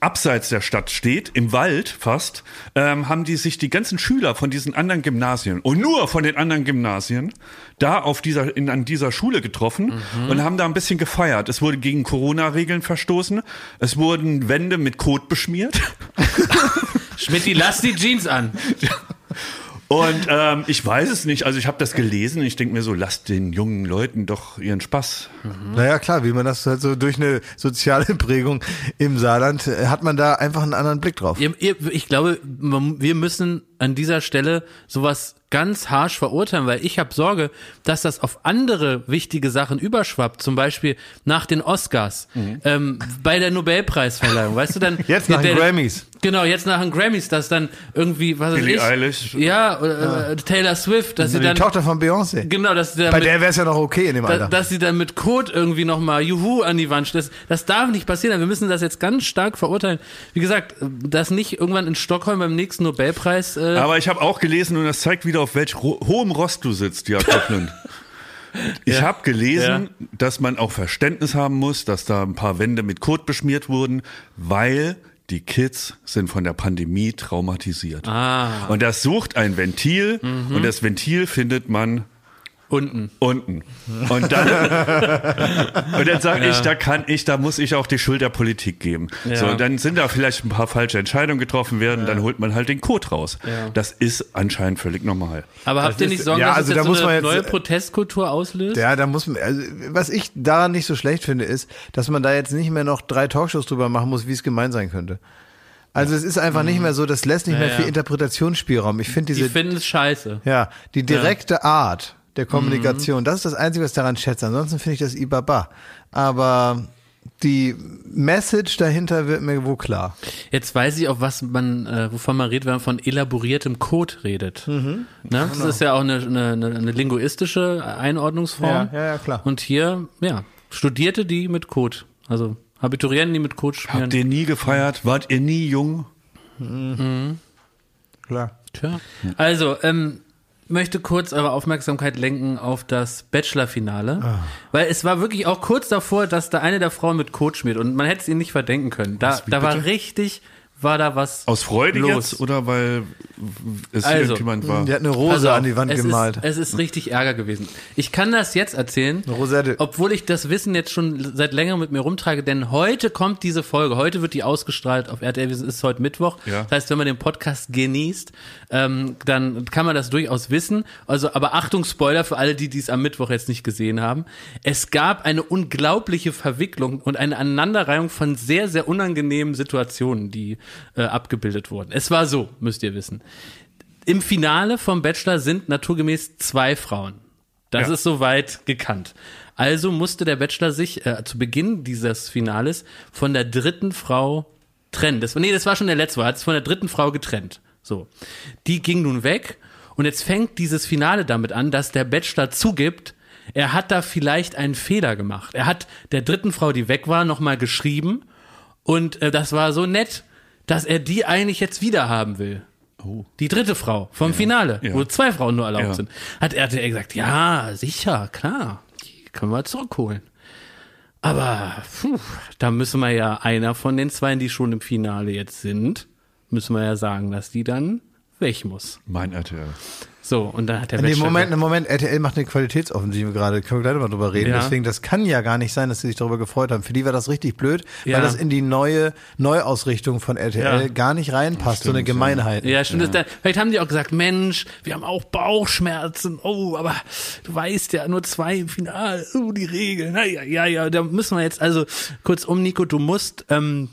abseits der Stadt steht, im Wald fast, ähm, haben die sich die ganzen Schüler von diesen anderen Gymnasien und nur von den anderen Gymnasien da auf dieser in an dieser Schule getroffen und haben da ein bisschen gefeiert. Es wurde gegen Corona-Regeln verstoßen. Es wurden Wände mit Kot beschmiert. (laughs) Schmidti, lass die Jeans an. (laughs) Und ähm, ich weiß es nicht. Also ich habe das gelesen und ich denke mir so, lasst den jungen Leuten doch ihren Spaß. Naja, klar, wie man das halt so durch eine soziale Prägung im Saarland, äh, hat man da einfach einen anderen Blick drauf. Ich glaube, wir müssen an dieser Stelle sowas ganz harsch verurteilen, weil ich habe Sorge, dass das auf andere wichtige Sachen überschwappt. Zum Beispiel nach den Oscars, ähm, bei der Nobelpreisverleihung. Weißt du dann? Mhm. (laughs) Jetzt nach den der- Grammys. Genau, jetzt nach den Grammys, dass dann irgendwie, was weiß Billie ich, Eilish. ja, oder, äh, Taylor Swift, dass sie die dann, Tochter von Beyoncé. genau, dass sie dann Bei mit, der wäre es ja noch okay in dem da, Alter. dass sie dann mit Code irgendwie nochmal Juhu an die Wand. Das, das darf nicht passieren. Wir müssen das jetzt ganz stark verurteilen. Wie gesagt, dass nicht irgendwann in Stockholm beim nächsten Nobelpreis. Äh, Aber ich habe auch gelesen und das zeigt wieder, auf welch hohem Rost du sitzt, Jakob Lund. (laughs) Ich habe gelesen, dass man auch Verständnis haben muss, dass da ein paar Wände mit Kot beschmiert wurden, weil die Kids sind von der Pandemie traumatisiert. Ah. Und das sucht ein Ventil und das Ventil findet man unten. unten. Und dann, (laughs) und dann sage ich, da kann ich, da muss ich auch die Schuld der Politik geben. Ja. So, dann sind da vielleicht ein paar falsche Entscheidungen getroffen werden, dann holt man halt den Code raus. Das ist anscheinend völlig normal. Aber habt ihr nicht Sorgen, ja, dass also es da so eine man jetzt- neue Protestkultur auslöst? Ja, da muss man, also, was ich daran nicht so schlecht finde, ist, dass man da jetzt nicht mehr noch drei Talkshows drüber machen muss, wie es gemeint sein könnte. Also es ist einfach nicht mehr so, das lässt nicht Mhm. Ja, mehr viel ja. Interpretationsspielraum. Ich finde Die diese, finden es scheiße. ja, die direkte Art der Kommunikation, Mhm. das ist das Einzige, was ich daran schätze. Ansonsten finde ich das ibaba. Aber die Message dahinter wird mir wohl klar. Jetzt weiß ich auch, was man, äh, wovon man redet, wenn man von elaboriertem Code redet. Mhm. ne? Das ist ja auch eine, eine, eine, linguistische Einordnungsform. Ja, ja, ja, klar. Und hier, ja, Studierte, die mit Code, also Abiturienten, die mit Code schmieren. Habt ihr nie gefeiert? Wart ihr nie jung? Klar. Tja. Also, ähm, möchte kurz eure Aufmerksamkeit lenken auf das Bachelor-Finale, Ah. weil es war wirklich auch kurz davor, dass da eine der Frauen mit Code schmiert und man hätte es ihnen nicht verdenken können. Da, da war richtig war da was Aus Freude los? jetzt oder weil es Also, irgendjemand war? Die hat eine Rose auf, an die Wand es gemalt. Ist, es ist richtig Ärger gewesen. Ich kann das jetzt erzählen, Eine Rosette. obwohl ich das Wissen jetzt schon seit längerem mit mir rumtrage, denn heute kommt diese Folge, heute wird die ausgestrahlt auf RTL, es ist heute Mittwoch. Ja. Das heißt, wenn man den Podcast genießt, ähm, dann kann man das durchaus wissen. Also, aber Achtung, Spoiler für alle, die dies am Mittwoch jetzt nicht gesehen haben. Es gab eine unglaubliche Verwicklung und eine Aneinanderreihung von sehr, sehr unangenehmen Situationen, die äh, abgebildet wurden. Es war so, müsst ihr wissen. Im Finale vom Bachelor sind naturgemäß zwei Frauen. Das Ja. ist soweit gekannt. Also musste der Bachelor sich äh, zu Beginn dieses Finales von der dritten Frau trennen. Das, nee, das war schon der letzte, er hat sich von der dritten Frau getrennt. So. Die ging nun weg und jetzt fängt dieses Finale damit an, dass der Bachelor zugibt, er hat da vielleicht einen Fehler gemacht. Er hat der dritten Frau, die weg war, nochmal geschrieben und äh, das war so nett, dass er die eigentlich jetzt wieder haben will. Die dritte Frau vom Finale, Ja. wo zwei Frauen nur erlaubt Ja. sind. Hat RTL gesagt, ja, sicher, klar, die können wir zurückholen. Aber puh, da müssen wir ja einer von den zwei, die schon im Finale jetzt sind, müssen wir ja sagen, dass die dann weg muss. Mein RTL. So, und dann hat der In dem Bachelor Moment, im Moment, RTL macht eine Qualitätsoffensive gerade. Können wir gleich mal drüber reden. Ja. Deswegen, das kann ja gar nicht sein, dass sie sich darüber gefreut haben. Für die war das richtig blöd, Ja. weil das in die neue Neuausrichtung von RTL Ja. gar nicht reinpasst. so eine Gemeinheit. Ja, stimmt. Das, da, vielleicht haben die auch gesagt, Mensch, wir haben auch Bauchschmerzen. Oh, aber du weißt ja, nur zwei im Finale. Oh, die Regeln. Na, ja, ja, ja, da müssen wir jetzt, also kurz um, Nico, du musst ähm,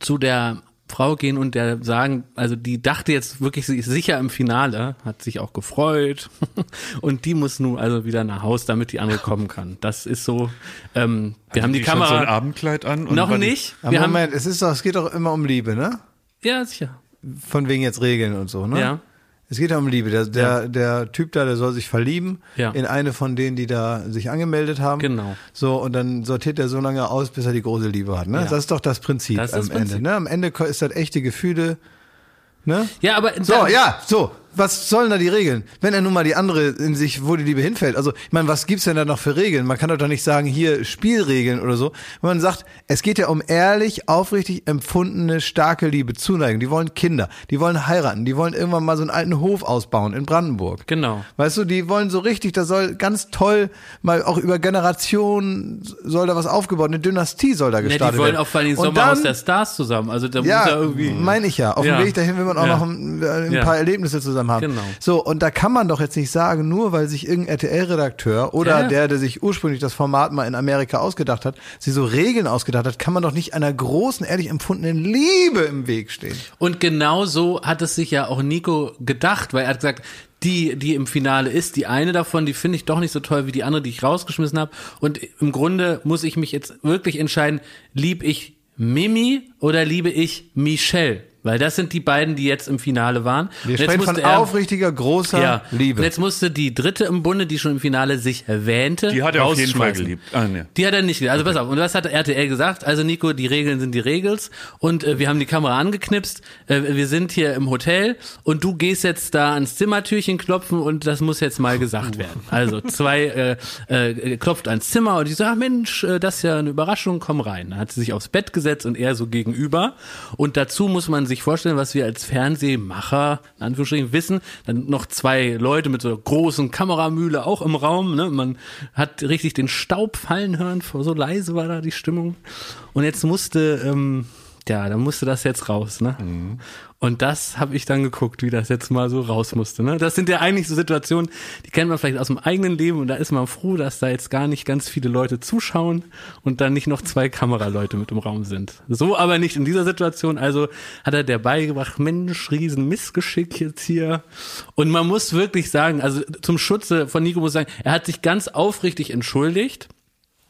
zu der Frau gehen und der sagen, also die dachte jetzt wirklich, sie ist sicher im Finale, hat sich auch gefreut (laughs) und die muss nun also wieder nach Haus, damit die andere kommen kann. Das ist so, ähm, wir haben die, schon so ein Kamera Abendkleid an? und noch nicht. Aber Wir haben, Moment, es ist doch, es geht doch immer um Liebe, ne? ja, sicher. Von wegen jetzt Regeln und so, ne? Ja. Es geht ja um Liebe. Der, der, der Typ da, der soll sich verlieben Ja. in eine von denen, die da sich angemeldet haben. Genau. So, und dann sortiert er so lange aus, bis er die große Liebe hat. Ne? Ja. Das ist doch das Prinzip Das am das Prinzip. Ende. Ne? Am Ende ist das echte Gefühle. Ne? Ja, aber So, ja, so. Was sollen da die Regeln? Wenn er nun mal die andere in sich, wo die Liebe hinfällt. Also, ich meine, was gibt's denn da noch für Regeln? Man kann doch doch nicht sagen, hier Spielregeln oder so. Wenn man sagt, es geht ja um ehrlich, aufrichtig empfundene, starke Liebe, Zuneigung. Die wollen Kinder, die wollen heiraten, die wollen irgendwann mal so einen alten Hof ausbauen in Brandenburg. Genau. Weißt du, die wollen so richtig, da soll ganz toll, mal auch über Generationen soll da was aufgebaut, eine Dynastie soll da Ja, gestartet die wollen werden. auch vor allem Sommerhaus der Stars zusammen. Also da muss ja ja, irgendwie. meine ich ja. Auf Ja. dem Weg dahin will man auch Ja. noch ein, ein Ja. paar Erlebnisse zusammen haben. Genau. So, und da kann man doch jetzt nicht sagen, nur weil sich irgendein RTL-Redakteur oder Ja. der, der sich ursprünglich das Format mal in Amerika ausgedacht hat, sie so Regeln ausgedacht hat, kann man doch nicht einer großen, ehrlich empfundenen Liebe im Weg stehen. Und genau so hat es sich ja auch Nico gedacht, weil er hat gesagt, die, die im Finale ist, die eine davon, die finde ich doch nicht so toll wie die andere, die ich rausgeschmissen habe. Und im Grunde muss ich mich jetzt wirklich entscheiden, lieb ich Mimi oder liebe ich Michelle? Weil das sind die beiden, die jetzt im Finale waren. Wir sprechen von musste er- aufrichtiger, großer ja. Liebe. Und jetzt musste die dritte im Bunde, die schon im Finale sich erwähnte, Die hat er auf jeden Fall geliebt. Ah, ne. Die hat er nicht geliebt. Also pass auf. Und was hat RTL gesagt? Also Nico, die Regeln sind die Regels. Und äh, wir haben die Kamera angeknipst. Äh, wir sind hier im Hotel und du gehst jetzt da ans Zimmertürchen klopfen und das muss jetzt mal gesagt (laughs) werden. Also zwei äh, äh, klopft ans Zimmer und die sagt, ah, Mensch, äh, das ist ja eine Überraschung, komm rein. Dann hat sie sich aufs Bett gesetzt und er so gegenüber. Und dazu muss man sich vorstellen, was wir als Fernsehmacher in Anführungsstrichen wissen, dann noch zwei Leute mit so einer großen Kameramühle auch im Raum. Ne? Man hat richtig den Staub fallen hören, so leise war da die Stimmung. Und jetzt musste, ähm, ja, dann musste das jetzt raus. Ne? Und das habe ich dann geguckt, wie das jetzt mal so raus musste. Ne? Das sind ja eigentlich so Situationen, die kennt man vielleicht aus dem eigenen Leben und da ist man froh, dass da jetzt gar nicht ganz viele Leute zuschauen und dann nicht noch zwei Kameraleute mit im Raum sind. So aber nicht in dieser Situation. Also hat er der beigebracht, Mensch, riesen Missgeschick jetzt hier. Und man muss wirklich sagen, also zum Schutze von Nico muss ich sagen, er hat sich ganz aufrichtig entschuldigt.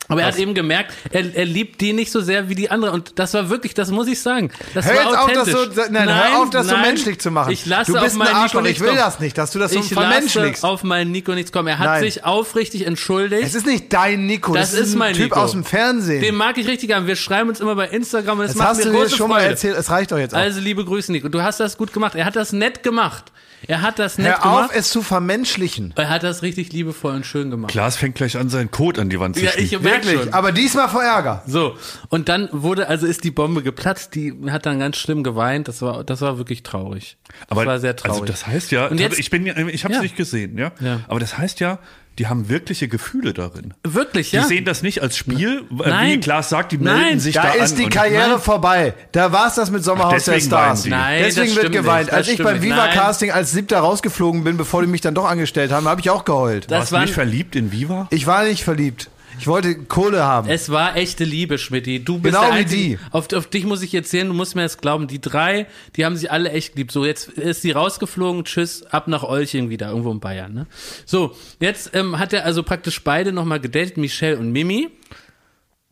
Aber er hat eben gemerkt, er, er liebt die nicht so sehr wie die andere. Und das war wirklich, das muss ich sagen. Das Hör war jetzt auf, das so, nein, hör auf, das so nein, menschlich zu machen. Ich lasse du bist auf ein Arschloch, Nico ich nichts will kommen. das nicht, dass du das so ich vermenschlichst. lasse auf meinen Nico nichts kommen. Er hat Nein. sich aufrichtig entschuldigt. Es ist nicht dein Nico, das, das, ist ein mein Typ Nico. aus dem Fernsehen. Den mag ich richtig gern. Wir schreiben uns immer bei Instagram und es das macht hast mir du dir große schon Freude. mal erzählt, es reicht doch jetzt auch. Also liebe Grüße, Nico. Du hast das gut gemacht. Er hat das nett gemacht. Er hat das nett Hör gemacht. auf, es zu vermenschlichen. er hat das richtig liebevoll und schön gemacht. Klaas fängt gleich an, seinen Code an die Wand zu Ja, ich merk Wirklich, schon. aber diesmal vor Ärger. So, und dann wurde, also ist die Bombe geplatzt, die hat dann ganz schlimm geweint, das war, das war wirklich traurig. Aber das war sehr traurig. Also das heißt ja, Und jetzt- ich bin, ja- ich habe es Ja. nicht gesehen, ja? Ja. Aber das heißt ja, die haben wirkliche Gefühle darin. wirklich, Die ja. sehen das nicht als Spiel, äh, Nein. wie Klaas sagt, die Nein. melden sich Da da, an. ist die Karriere Nein. vorbei. Da war es das mit Sommerhaus der Stars. Nein, Deswegen das wird geweint. nicht, das Als ich beim. Viva Nein. Casting als Siebter rausgeflogen bin, bevor die mich dann doch angestellt haben, habe ich auch geheult. Das Warst du nicht verliebt in Viva? Ich war nicht verliebt. Ich wollte Kohle haben. Es war echte Liebe, Schmidti. Du bist Genau der wie Einzige. die. Auf, auf dich muss ich jetzt sehen, du musst mir jetzt glauben, die drei, die haben sich alle echt geliebt. So, jetzt ist sie rausgeflogen, tschüss, ab nach Olching wieder, irgendwo in Bayern. Ne? So, jetzt ähm, hat er also praktisch beide nochmal gedatet, Michelle und Mimi.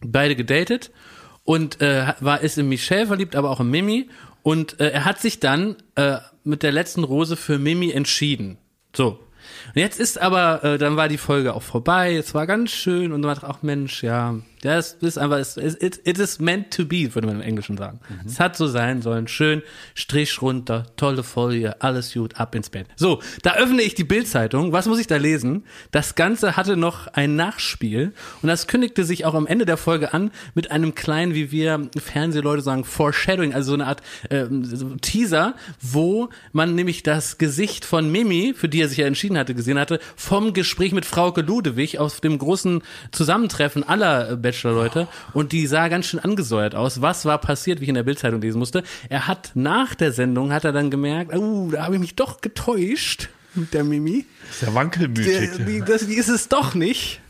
Beide gedatet. Und äh, war, ist in Michelle verliebt, aber auch in Mimi. Und äh, er hat sich dann äh, mit der letzten Rose für Mimi entschieden. So. Und jetzt ist aber, äh, dann war die Folge auch vorbei, es war ganz schön und man dachte, ach Mensch, ja, das ist einfach, it, it is meant to be, würde man im Englischen sagen. Es hat so sein sollen, schön, Strich runter, tolle Folie, alles gut, ab ins Bett. So, da öffne ich die Bildzeitung, was muss ich da lesen? Das Ganze hatte noch ein Nachspiel und das kündigte sich auch am Ende der Folge an mit einem kleinen, wie wir Fernsehleute sagen, Foreshadowing, also so eine Art ähm, so Teaser, wo man nämlich das Gesicht von Mimi, für die er sich ja entschieden hatte, gesehen hatte, vom Gespräch mit Frauke Ludewig auf dem großen Zusammentreffen aller äh, Bachelor-Leute und die sah ganz schön angesäuert aus. Was war passiert, wie ich in der Bildzeitung lesen musste? Er hat nach der Sendung, hat er dann gemerkt, oh, da habe ich mich doch getäuscht mit der Mimi. Ist ja wankelmütig. Der, die, das, die ist es doch nicht.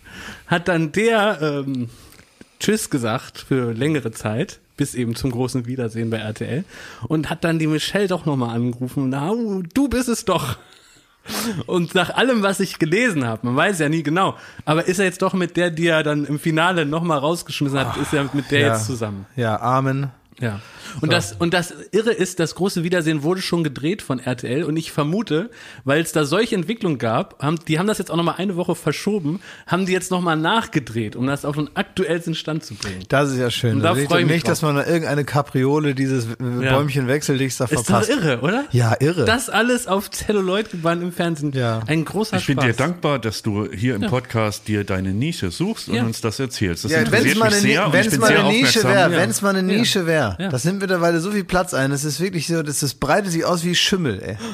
Hat dann der ähm, Tschüss gesagt für längere Zeit, bis eben zum großen Wiedersehen bei RTL. Und hat dann die Michelle doch nochmal angerufen. Na, uh, du bist es doch. Und nach allem, was ich gelesen habe, man weiß ja nie genau, aber ist er jetzt doch mit der, die er dann im Finale nochmal rausgeschmissen hat, ist er mit der Ja. jetzt zusammen. Ja, Amen. Ja. Und das und das Irre ist, das große Wiedersehen wurde schon gedreht von RTL und ich vermute, weil es da solche Entwicklungen gab, haben die haben das jetzt auch noch mal eine Woche verschoben, haben die jetzt noch mal nachgedreht, um das auf den aktuellsten Stand zu bringen. Das ist ja schön. Und da Also nicht, freu ich mich nicht dass man da irgendeine Kapriole dieses Ja. Bäumchen wechseldings da Ist doch verpasst. irre, oder? Ja, irre. Das alles auf Celluloid-Geband im Fernsehen. Ja. Ein großer Ich bin Spaß. dir dankbar, dass du hier im Podcast dir deine Nische suchst und Ja. uns das erzählst. Das ja, wenn es interessiert mal mich eine, sehr wenn's bin mal eine Nische wäre, Ja. wenn es mal eine Ja. Nische wäre, Ja. das nimmt mittlerweile so viel Platz ein, es ist wirklich so, das, das breitet sich aus wie Schimmel, ey. (laughs)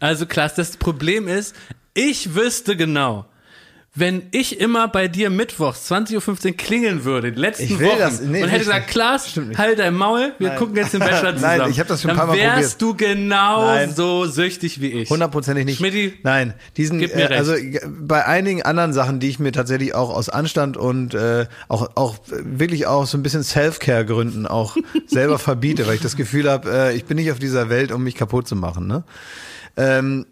Also Klaas, das Problem ist, ich wüsste genau, wenn ich immer bei dir mittwochs 20.15 Uhr klingeln würde, die letzten Wochen, das- nee, und hätte gesagt, Klaas, halt dein Maul, wir gucken jetzt den (laughs) Bachelor Nein, zusammen. ich hab das schon ein Dann paar Mal wärst du genau Nein. so süchtig wie ich. Hundertprozentig nicht. Schmidti, Nein, diesen, gib mir äh, also äh, bei einigen anderen Sachen, die ich mir tatsächlich auch aus Anstand und äh, auch auch wirklich auch so ein bisschen Self-Care Gründen auch (laughs) selber verbiete, weil ich das Gefühl habe, äh, ich bin nicht auf dieser Welt, um mich kaputt zu machen. Ne? Ähm,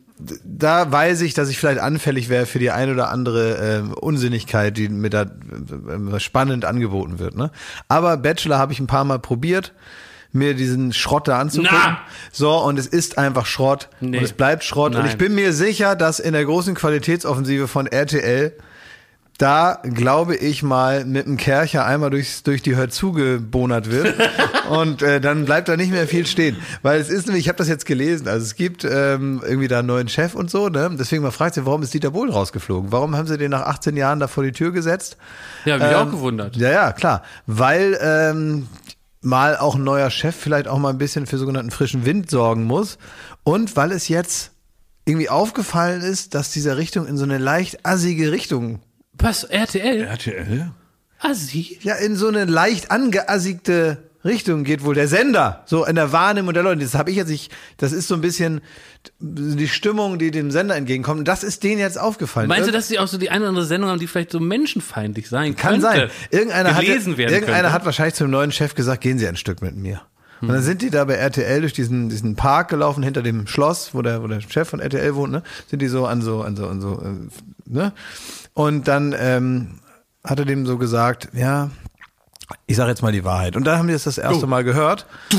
da weiß ich, dass ich vielleicht anfällig wäre für die ein oder andere äh, Unsinnigkeit, die mir da äh, spannend angeboten wird. Ne? Aber Bachelor habe ich ein paar Mal probiert, mir diesen Schrott da anzugucken. Na! So, und es ist einfach Schrott. Nee. Und es bleibt Schrott. Und Nein. ich bin mir sicher, dass in der großen Qualitätsoffensive von RTL da, glaube ich mal, mit dem Kercher einmal durchs, durch die Hör zugebonert wird. (laughs) und äh, dann bleibt da nicht mehr viel stehen. Weil es ist nämlich, ich habe das jetzt gelesen, also es gibt ähm, irgendwie da einen neuen Chef und so, ne? Deswegen man fragt sich, warum ist Dieter Bohlen rausgeflogen? Warum haben sie den nach 18 Jahren da vor die Tür gesetzt? ja, hab ich auch Ähm, gewundert. Ja, ja, klar. Weil ähm, mal auch ein neuer Chef vielleicht auch mal ein bisschen für sogenannten frischen Wind sorgen muss. Und weil es jetzt irgendwie aufgefallen ist, dass diese Richtung in so eine leicht assige Richtung, Was, RTL? RTL? Assi? ja, in so eine leicht angeassigte Richtung geht wohl der Sender, so in der Wahrnehmung der Leute. Das habe ich jetzt nicht, das ist so ein bisschen die Stimmung, die dem Sender entgegenkommt. Das ist denen jetzt aufgefallen. Meinst du, dass sie auch so die eine oder andere Sendung haben, die vielleicht so menschenfeindlich sein Kann könnte? sein. Irgendeiner, hat, irgendeiner könnte. hat wahrscheinlich zum neuen Chef gesagt, gehen Sie ein Stück mit mir. Und dann sind die da bei RTL durch diesen, diesen Park gelaufen, hinter dem Schloss, wo der, wo der Chef von RTL wohnt, ne? Sind die so an so, an so, an so, äh, ne? Und dann ähm, hat er dem so gesagt, ja, ich sage jetzt mal die Wahrheit. Und da haben die das das erste Mal gehört. Du.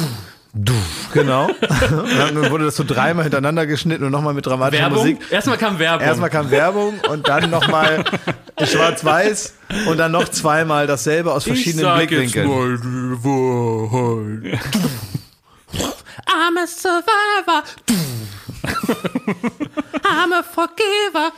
Du, genau. Und (laughs) dann wurde das so dreimal hintereinander geschnitten und nochmal mit dramatischer Werbung? Musik. Erstmal kam Werbung. Erstmal kam Werbung und dann nochmal schwarz-weiß und dann noch zweimal dasselbe aus verschiedenen Blickwinkeln. mal die Wahrheit. (laughs) I'm a survivor. I'm a forgiver.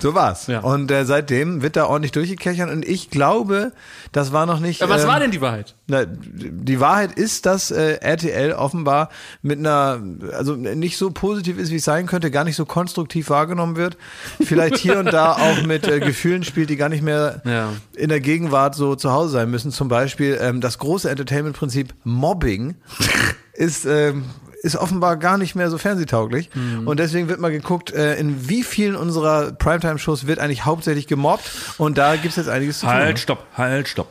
So war's. Ja. Und äh, seitdem wird da ordentlich durchgekechert und ich glaube, das war noch nicht. Aber was ähm, war denn die Wahrheit? Na, die Wahrheit ist, dass äh, RTL offenbar mit einer, also nicht so positiv ist, wie es sein könnte, gar nicht so konstruktiv wahrgenommen wird. Vielleicht hier und da (laughs) auch mit äh, Gefühlen spielt, die gar nicht mehr Ja. in der Gegenwart so zu Hause sein müssen. Zum Beispiel ähm, das große Entertainment-Prinzip Mobbing (laughs) ist ähm, ist offenbar gar nicht mehr so fernsehtauglich. Mhm. Und deswegen wird mal geguckt, äh, in wie vielen unserer Primetime-Shows wird eigentlich hauptsächlich gemobbt. Und da gibt's jetzt einiges zu tun. Halt, ne? stopp, halt, stopp.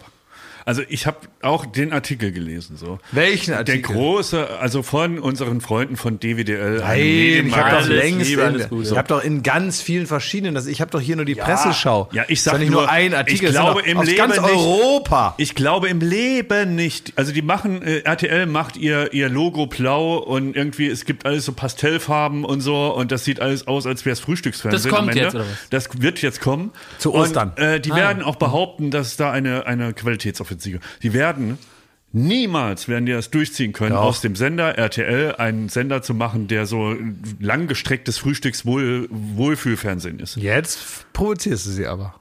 Also ich habe auch den Artikel gelesen. So. Welchen Der Artikel? große, also von unseren Freunden von DWDL. Nein, ich habe doch längst, Liebe, in, Gute. ich habe doch in ganz vielen verschiedenen, das, ich habe doch hier nur die Presseschau. ja, ich Ist sag doch nicht nur, nur ein Artikel, ich glaube im aus Leben ganz nicht- Europa. Ich glaube im Leben nicht. Also die machen, äh, RTL macht ihr, ihr Logo blau und irgendwie, es gibt alles so Pastellfarben und so und das sieht alles aus, als wäre es Frühstücksfernsehen. Das kommt am Ende. jetzt, oder was? Das wird jetzt kommen. Zu Ostern. Und, äh, die werden auch behaupten, dass da eine, eine Qualitätsoffensive. Die werden Niemals werden die das durchziehen können, aus dem Sender RTL einen Sender zu machen, der so langgestrecktes Frühstückswohlfühlfernsehen ist. Jetzt provozierst du sie aber.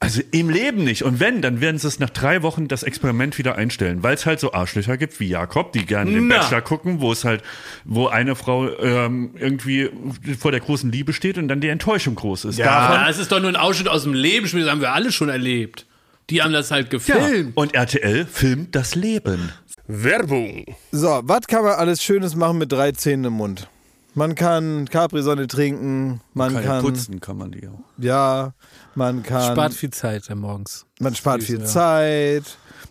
Also im Leben nicht. Und wenn, dann werden sie es nach drei Wochen das Experiment wieder einstellen, weil es halt so Arschlöcher gibt wie Jakob, die gerne den Na. Bachelor gucken, wo es halt, wo eine Frau ähm, irgendwie vor der großen Liebe steht und dann die Enttäuschung groß ist. Ja, es ist doch nur ein Ausschnitt aus dem Leben, das haben wir alle schon erlebt. Die haben das halt gefilmt. Und RTL filmt das Leben. Werbung. So, was kann man alles Schönes machen mit drei Zähnen im Mund? Man kann Capri-Sonne trinken, man Kann ja kann, putzen kann man die auch. ja, man kann, Spart viel Zeit morgens. man spart viel Zeit.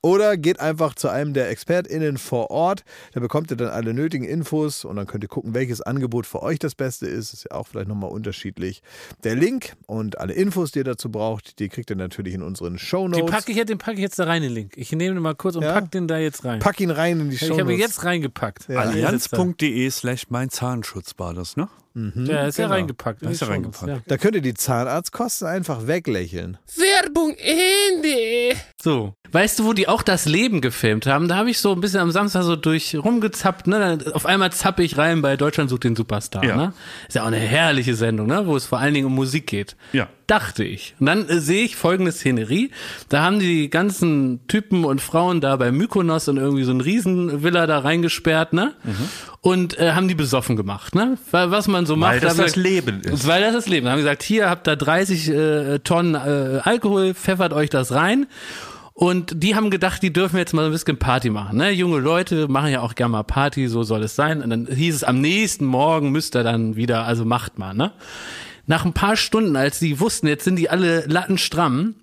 Oder geht einfach zu einem der ExpertInnen vor Ort. Da bekommt ihr dann alle nötigen Infos und dann könnt ihr gucken, welches Angebot für euch das Beste ist. Ist ja auch vielleicht nochmal unterschiedlich. Der Link und alle Infos, die ihr dazu braucht, die kriegt ihr natürlich in unseren Den Shownotes. packe ich, jetzt- den pack ich jetzt da rein, den Link. Ich nehme den mal kurz und Ja? pack den da jetzt rein. Pack ihn rein in die ich Shownotes. habe ihn jetzt reingepackt. Ja. Allianz.de slash mein Zahnschutz war das, ne? Ja, ist ja genau. reingepackt. Da ist er Schon, reingepackt. Ja. Da könnt ihr die Zahnarztkosten einfach weglächeln. Werbung Ende. So. Weißt du, wo die auch das Leben gefilmt haben? Da habe ich so ein bisschen am Samstag so durch rumgezappt, ne? Dann Auf einmal zappe ich rein bei Deutschland sucht den Superstar, Ja. ne? Ist ja auch eine herrliche Sendung, ne? Wo es vor allen Dingen um Musik geht. Ja. Dachte ich. Und dann äh, sehe ich folgende Szenerie. Da haben die ganzen Typen und Frauen da bei Mykonos und irgendwie so ein Riesenvilla da reingesperrt, ne? Und äh, haben die besoffen gemacht, ne? Wa- Was man so macht. Weil das das Leben ist. Weil das das Leben. Da haben gesagt, hier habt ihr 30 äh, Tonnen äh, Alkohol, pfeffert euch das rein. Und die haben gedacht, die dürfen jetzt mal ein bisschen Party machen. Ne? Junge Leute machen ja auch gerne mal Party, so soll es sein. Und dann hieß es, am nächsten Morgen müsst ihr dann wieder, also macht mal. Ne? Nach ein paar Stunden, als sie wussten, jetzt sind die alle lattenstramm,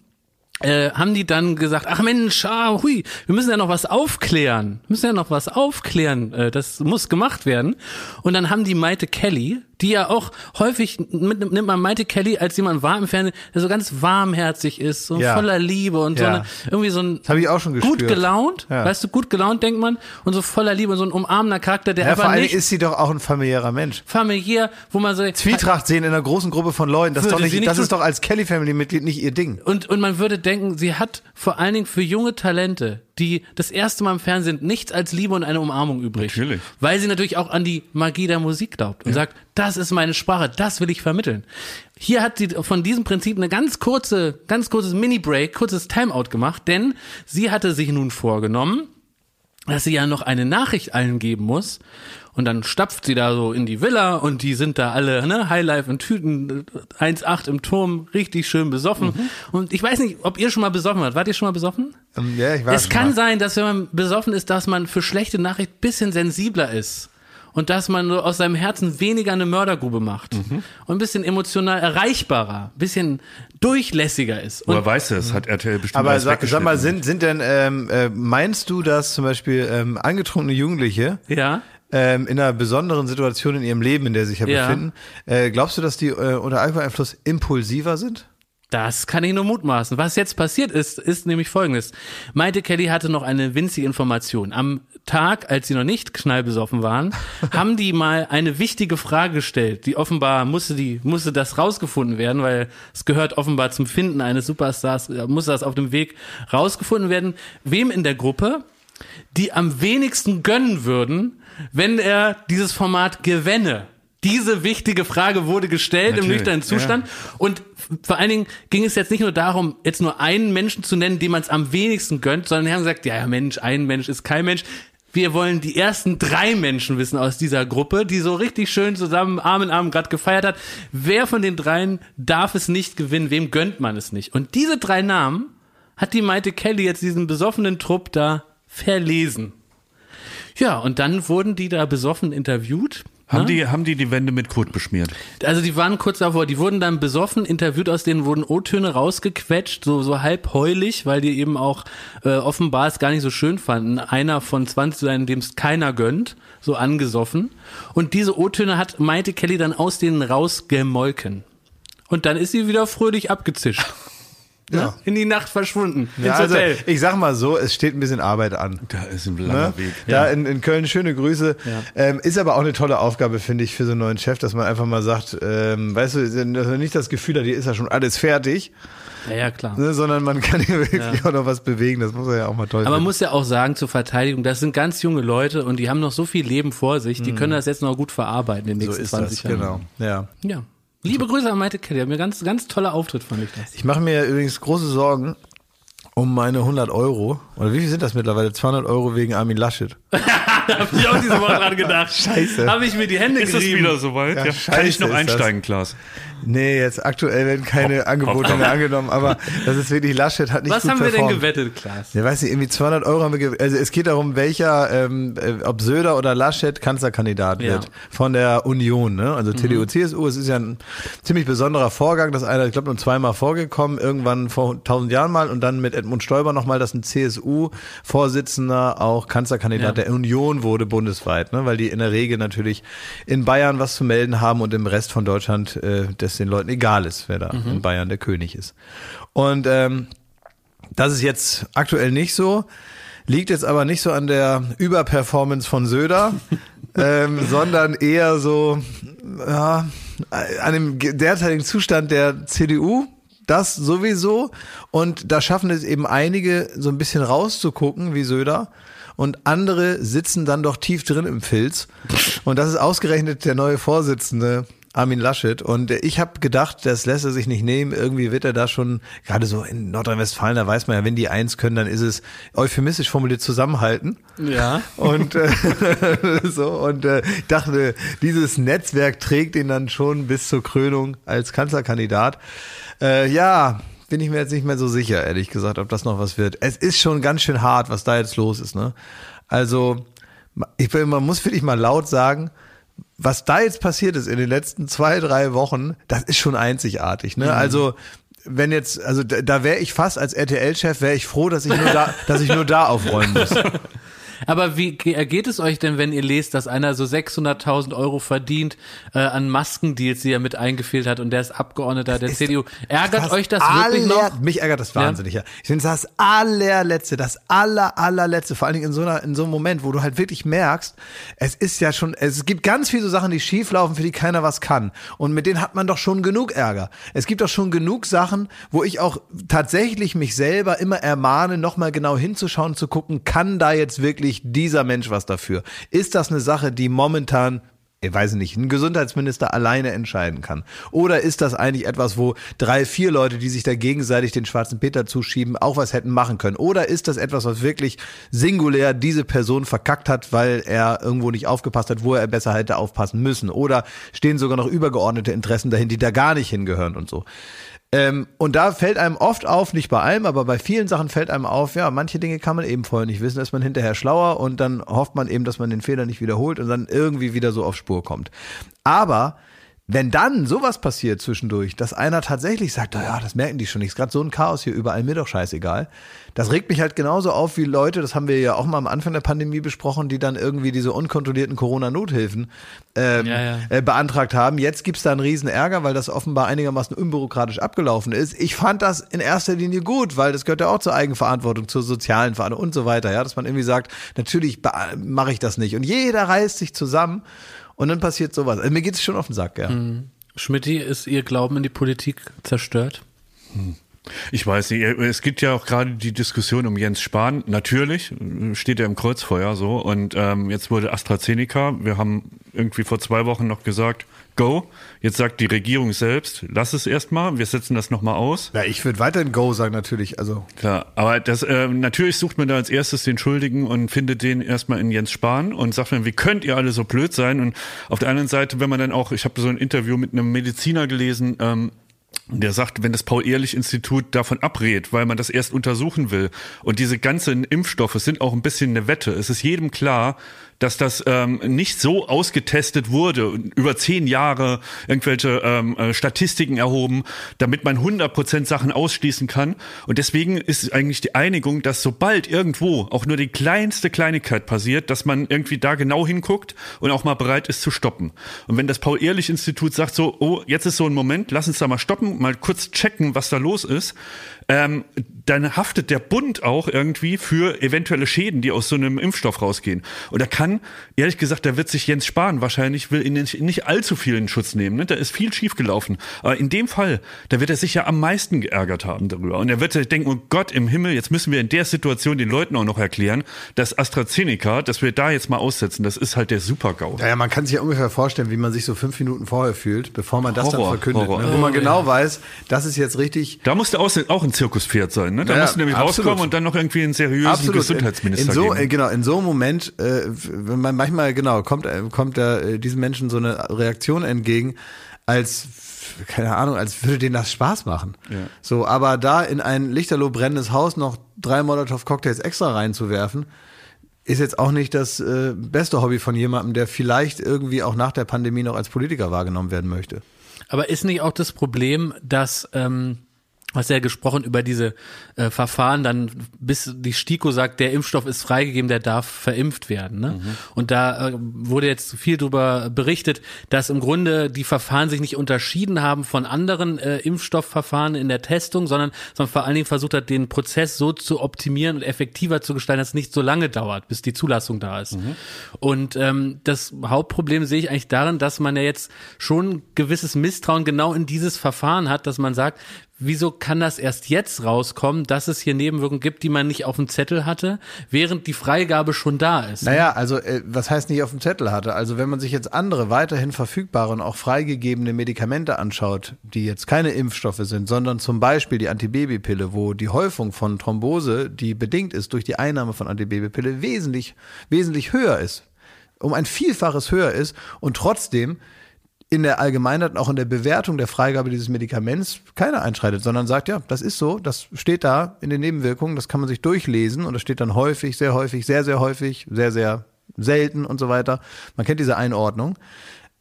äh, haben die dann gesagt, ach Mensch, ah, hui, wir müssen ja noch was aufklären. Müssen ja noch was aufklären. Äh, das muss gemacht werden. Und dann haben die Maite Kelly, die ja auch häufig mit, nimmt man Maite Kelly als jemand wahr im Fernsehen, der so ganz warmherzig ist, so Ja. voller Liebe und so Ja. eine, irgendwie so ein Das habe ich auch schon gut gelaunt, Ja. weißt du, gut gelaunt denkt man und so voller Liebe und so ein umarmender Charakter, der Ja, vor aber allen nicht Dingen ist sie doch auch ein familiärer Mensch. familiär, wo man so Zwietracht sehen in einer großen Gruppe von Leuten, das, ist doch nicht, nicht das ist doch als Kelly Family Mitglied nicht ihr Ding. Und, und man würde denken, sie hat vor allen Dingen für junge Talente, die das erste Mal im Fernsehen nichts als Liebe und eine Umarmung übrig. Natürlich. Weil sie natürlich auch an die Magie der Musik glaubt und sagt, das ist meine Sprache, das will ich vermitteln. Hier hat sie von diesem Prinzip eine ganz kurze, ganz kurzes Mini-Break, kurzes Timeout gemacht, denn sie hatte sich nun vorgenommen, dass sie ja noch eine Nachricht allen geben muss. Und dann stapft sie da so in die Villa und die sind da alle, ne, Highlife in Tüten, 1,8 im Turm, richtig schön besoffen. Und ich weiß nicht, ob ihr schon mal besoffen wart. Wart ihr schon mal besoffen? Ähm, Ja, ich weiß es kann sein, dass wenn man besoffen ist, dass man für schlechte Nachricht bisschen sensibler ist. Und dass man so aus seinem Herzen weniger eine Mördergrube macht. Und ein bisschen emotional erreichbarer, ein bisschen durchlässiger ist. Und weißt du, das hat RTL bestimmt Aber sag, sag mal, sind, sind denn, ähm, äh, meinst du, dass zum Beispiel ähm, angetrunkene Jugendliche ja. Ähm, in einer besonderen Situation in ihrem Leben, in der sie sich ja, Ja. befinden, äh, glaubst du, dass die äh, unter Alkoholeinfluss impulsiver sind? Das kann ich nur mutmaßen. Was jetzt passiert ist, ist nämlich folgendes. Maite Kelly hatte noch eine winzige Information. Am Tag, als sie noch nicht knallbesoffen waren, (laughs) haben die mal eine wichtige Frage gestellt. Die offenbar musste die, musste das rausgefunden werden, weil es gehört offenbar zum Finden eines Superstars, äh, muss das auf dem Weg rausgefunden werden. Wem in der Gruppe, die am wenigsten gönnen würden, wenn er dieses Format gewänne. Diese wichtige Frage wurde gestellt im Natürlich, nüchternen Zustand. Und vor allen Dingen ging es jetzt nicht nur darum, jetzt nur einen Menschen zu nennen, dem man es am wenigsten gönnt, sondern die haben gesagt, ja, ja, Mensch, ein Mensch ist kein Mensch. Wir wollen die ersten drei Menschen wissen aus dieser Gruppe, die so richtig schön zusammen Arm in Arm gerade gefeiert hat. Wer von den dreien darf es nicht gewinnen? Wem gönnt man es nicht? Und diese drei Namen hat die Maite Kelly jetzt diesen besoffenen Trupp da verlesen. Ja, und dann wurden die da besoffen interviewt. Haben, ne? die, haben die die Wände mit Kot beschmiert? Also die waren kurz davor, die wurden dann besoffen, interviewt, aus denen wurden O-Töne rausgequetscht, so, so halb heulig, weil die eben auch äh, offenbar es gar nicht so schön fanden. Einer von 20 zu sein, dem es keiner gönnt, so angesoffen. Und diese O-Töne hat Maite Kelly dann aus denen rausgemolken. Und dann ist sie wieder fröhlich abgezischt. (laughs) Ja. In die Nacht verschwunden. Ja, ins also Hotel. ich sag mal so, es steht ein bisschen Arbeit an. Da ist ein Ne? langer Weg. Da in, in Köln schöne Grüße. Ähm, ist aber auch eine tolle Aufgabe, finde ich, für so einen neuen Chef, dass man einfach mal sagt, ähm, weißt du, dass man nicht das Gefühl hat, hier ist ja schon alles fertig, Ja, ja, klar. ne, sondern man kann hier wirklich auch noch was bewegen. Das muss ja auch mal toll Aber man muss ja auch sagen, zur Verteidigung, das sind ganz junge Leute und die haben noch so viel Leben vor sich, die können das jetzt noch gut verarbeiten in den Mhm. so nächsten ist 20 das, Jahren. genau. Ja. Ja. Liebe Grüße an Maite Kelly. Mir ganz, ganz toller Auftritt, fand ich das. Ich mache mir übrigens große Sorgen um meine 100 Euro. Oder wie viel sind das mittlerweile? 200 Euro wegen Armin Laschet. (laughs) (laughs) da habe ich auch diese Woche dran gedacht. Scheiße. Habe ich mir die Hände Ist es gerieben. wieder soweit? Ja, Ja, Kann ich noch ist das. einsteigen, Klaas? Nee, jetzt aktuell werden keine Angebote hopp. mehr angenommen, aber das ist wirklich, Laschet hat nicht Was gut haben wir denn performt. gewettet, Klaas? Ja, weiß nicht, irgendwie 200 Euro haben wir gewettet. Also es geht darum, welcher, ähm, äh, ob Söder oder Laschet Kanzlerkandidat Ja. wird von der Union. Ne? Also CDU, CSU, es ist ja ein ziemlich besonderer Vorgang, dass einer, ich glaube, nur zweimal vorgekommen, irgendwann vor tausend Jahren mal und dann mit Edmund Stoiber nochmal, dass ein CSU-Vorsitzender auch Kanzlerkandidat Ja. der Union wurde bundesweit, ne? weil die in der Regel natürlich in Bayern was zu melden haben und im Rest von Deutschland äh, das den Leuten egal ist, wer da in Bayern der König ist. Und ähm, das ist jetzt aktuell nicht so. Liegt jetzt aber nicht so an der Überperformance von Söder, (laughs) ähm, sondern eher so ja, an dem ge- derzeitigen Zustand der CDU. Das sowieso. Und da schaffen es eben einige, so ein bisschen rauszugucken, wie Söder. Und andere sitzen dann doch tief drin im Filz. Und das ist ausgerechnet der neue Vorsitzende Armin Laschet. Und ich habe gedacht, das lässt er sich nicht nehmen. Irgendwie wird er da schon, gerade so in Nordrhein-Westfalen, da weiß man ja, wenn die eins können, dann ist es euphemistisch formuliert zusammenhalten. Ja. Und äh, (laughs) so und äh, ich dachte, dieses Netzwerk trägt ihn dann schon bis zur Krönung als Kanzlerkandidat. Äh, ja, bin ich mir jetzt nicht mehr so sicher, ehrlich gesagt, ob das noch was wird. Es ist schon ganz schön hart, was da jetzt los ist, ne? Also, ich bin, man muss wirklich mal laut sagen, was da jetzt passiert ist in den letzten zwei, drei Wochen, das ist schon einzigartig, ne? Also, wenn jetzt, also da, da wäre ich fast als RTL-Chef, wäre ich froh, dass ich nur da, dass ich nur da aufräumen muss. (laughs) Aber wie ge- ergeht es euch denn, wenn ihr lest, dass einer so 600.000 Euro verdient äh, an Maskendeals, die er mit eingefehlt hat und der ist Abgeordneter der CDU? Ärgert euch das wirklich noch? Mich ärgert das wahnsinnig, ja. Ich finde das allerletzte, das aller, allerletzte, vor allen Dingen in so, einer, in so einem Moment, wo du halt wirklich merkst, es ist ja schon, es gibt ganz viele so Sachen, die schief laufen, für die keiner was kann. Und mit denen hat man doch schon genug Ärger. Es gibt doch schon genug Sachen, wo ich auch tatsächlich mich selber immer ermahne, nochmal genau hinzuschauen, zu gucken, kann da jetzt wirklich dieser Mensch was dafür? Ist das eine Sache, die momentan ich weiß nicht, ein Gesundheitsminister alleine entscheiden kann? Oder ist das eigentlich etwas, wo drei, vier Leute, die sich da gegenseitig den schwarzen Peter zuschieben, auch was hätten machen können? Oder ist das etwas, was wirklich singulär diese Person verkackt hat, weil er irgendwo nicht aufgepasst hat, wo er besser hätte aufpassen müssen? Oder stehen sogar noch übergeordnete Interessen dahin, die da gar nicht hingehören und so? Ähm, und da fällt einem oft auf, nicht bei allem, aber bei vielen Sachen fällt einem auf, ja, manche Dinge kann man eben vorher nicht wissen, ist man hinterher schlauer und dann hofft man eben, dass man den Fehler nicht wiederholt und dann irgendwie wieder so auf Spur kommt. Aber wenn dann sowas passiert zwischendurch, dass einer tatsächlich sagt, ja, das merken die schon nicht, ist gerade so ein Chaos hier überall, mir doch scheißegal. Das regt mich halt genauso auf wie Leute, das haben wir ja auch mal am Anfang der Pandemie besprochen, die dann irgendwie diese unkontrollierten Corona-Nothilfen ähm, Ja, ja. Äh, beantragt haben. Jetzt gibt's da einen riesen Ärger, weil das offenbar einigermaßen unbürokratisch abgelaufen ist. Ich fand das in erster Linie gut, weil das gehört ja auch zur Eigenverantwortung, zur sozialen Verantwortung und so weiter, ja, dass man irgendwie sagt, natürlich mache ich das nicht. Und jeder reißt sich zusammen und dann passiert sowas. Also mir geht's schon auf den Sack, ja. Schmidti, ist ihr Glauben in die Politik zerstört? Ich weiß nicht, es gibt ja auch gerade die Diskussion um Jens Spahn. Natürlich steht er im Kreuzfeuer so und ähm, jetzt wurde AstraZeneca, wir haben irgendwie vor zwei Wochen noch gesagt, go. Jetzt sagt die Regierung selbst, lass es erstmal, wir setzen das nochmal aus. Ja, ich würde weiterhin Go sagen, natürlich. Also Klar, aber das äh, natürlich sucht man da als erstes den Schuldigen und findet den erstmal in Jens Spahn und sagt dann, wie könnt ihr alle so blöd sein? Und auf der anderen Seite, wenn man dann auch, ich habe so ein Interview mit einem Mediziner gelesen, ähm, der sagt, wenn das Paul-Ehrlich-Institut davon abrät, weil man das erst untersuchen will und diese ganzen Impfstoffe sind auch ein bisschen eine Wette. Es ist jedem klar, dass das ähm, nicht so ausgetestet wurde über zehn Jahre irgendwelche ähm, äh, Statistiken erhoben, damit man 100% Sachen ausschließen kann. Und deswegen ist eigentlich die Einigung, dass sobald irgendwo auch nur die kleinste Kleinigkeit passiert, dass man irgendwie da genau hinguckt und auch mal bereit ist zu stoppen. Und wenn das Paul-Ehrlich-Institut sagt so, oh, jetzt ist so ein Moment, lass uns da mal stoppen, mal kurz checken, was da los ist, ähm, dann haftet der Bund auch irgendwie für eventuelle Schäden, die aus so einem Impfstoff rausgehen. Und da kann, ehrlich gesagt, da wird sich Jens Spahn wahrscheinlich will in nicht, allzu viel in Schutz nehmen. Ne? Da ist viel schiefgelaufen. Aber in dem Fall, da wird er sich ja am meisten geärgert haben darüber. Und er wird sich denken, oh Gott im Himmel, jetzt müssen wir in der Situation den Leuten auch noch erklären, dass AstraZeneca, dass wir da jetzt mal aussetzen, das ist halt der Super-GAU. Ja, ja, man kann sich ja ungefähr vorstellen, wie man sich so fünf Minuten vorher fühlt, bevor man das dann Horror, verkündet. Horror. Ne? Wo man genau weiß, das ist jetzt richtig. Da musste auch, auch ein Zirkuspferd sein. Ne? Da Ja, musste nämlich absolut. rauskommen und dann noch irgendwie einen seriösen Gesundheitsminister in so, geben. äh, Genau, in so einem Moment, äh, wenn man manchmal, genau, kommt, äh, kommt da äh, diesen Menschen so eine Reaktion entgegen, als keine Ahnung, als würde denen das Spaß machen. Ja. So, aber da in ein lichterloh brennendes Haus noch drei Molotow-Cocktails extra reinzuwerfen, ist jetzt auch nicht das äh, beste Hobby von jemandem, der vielleicht irgendwie auch nach der Pandemie noch als Politiker wahrgenommen werden möchte. Aber ist nicht auch das Problem, dass ähm, hast ja gesprochen über diese äh, Verfahren, dann bis die STIKO sagt, der Impfstoff ist freigegeben, der darf verimpft werden. Ne? Und da äh, wurde jetzt viel darüber berichtet, dass im Grunde die Verfahren sich nicht unterschieden haben von anderen äh, Impfstoffverfahren in der Testung, sondern, sondern vor allen Dingen versucht hat, den Prozess so zu optimieren und effektiver zu gestalten, dass es nicht so lange dauert, bis die Zulassung da ist. Und ähm, das Hauptproblem sehe ich eigentlich darin, dass man ja jetzt schon gewisses Misstrauen genau in dieses Verfahren hat, dass man sagt, wieso kann das erst jetzt rauskommen, dass es hier Nebenwirkungen gibt, die man nicht auf dem Zettel hatte, während die Freigabe schon da ist? Naja, also äh, was heißt nicht auf dem Zettel hatte? Also wenn man sich jetzt andere weiterhin verfügbare und auch freigegebene Medikamente anschaut, die jetzt keine Impfstoffe sind, sondern zum Beispiel die Antibabypille, wo die Häufung von Thrombose, die bedingt ist durch die Einnahme von Antibabypille, wesentlich, wesentlich höher ist, um ein Vielfaches höher ist und trotzdem in der Allgemeinheit und auch in der Bewertung der Freigabe dieses Medikaments keiner einschreitet, sondern sagt, ja, das ist so, das steht da in den Nebenwirkungen, das kann man sich durchlesen und das steht dann häufig, sehr häufig, sehr, sehr häufig, sehr, sehr selten und so weiter. Man kennt diese Einordnung.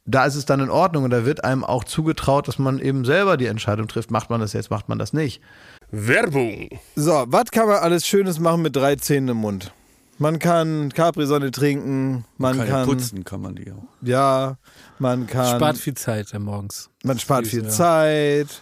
Da ist es dann in Ordnung und da wird einem auch zugetraut, dass man eben selber die Entscheidung trifft, macht man das jetzt, macht man das nicht. Werbung. So, was kann man alles Schönes machen mit drei Zähnen im Mund? Man kann Capri-Sonne trinken, man Kann ja kann, putzen kann man die auch. ja, man kann, Spart viel Zeit morgens. man spart viel ja. Zeit.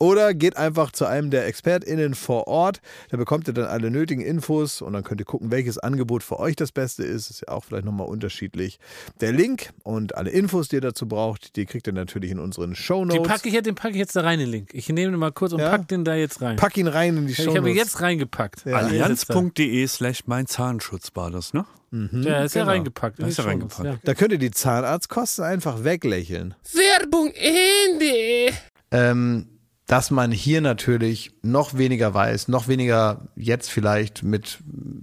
Oder geht einfach zu einem der ExpertInnen vor Ort. Da bekommt ihr dann alle nötigen Infos und dann könnt ihr gucken, welches Angebot für euch das Beste ist. Ist ja auch vielleicht nochmal unterschiedlich. Der Link und alle Infos, die ihr dazu braucht, die kriegt ihr natürlich in unseren Den Shownotes. packe ich, jetzt- den pack ich jetzt da rein, den Link. Ich nehme den mal kurz und Ja? pack den da jetzt rein. Pack ihn rein in die ich habe ihn jetzt reingepackt. Ja. Allianz.de slash mein Zahnschutz war das, ne? Ja, ist ja genau. reingepackt. Da ist er schon reingepackt. was, Da könnt ihr die Zahnarztkosten einfach weglächeln. Werbung Ende. ähm, dass man hier natürlich noch weniger weiß, noch weniger jetzt vielleicht mit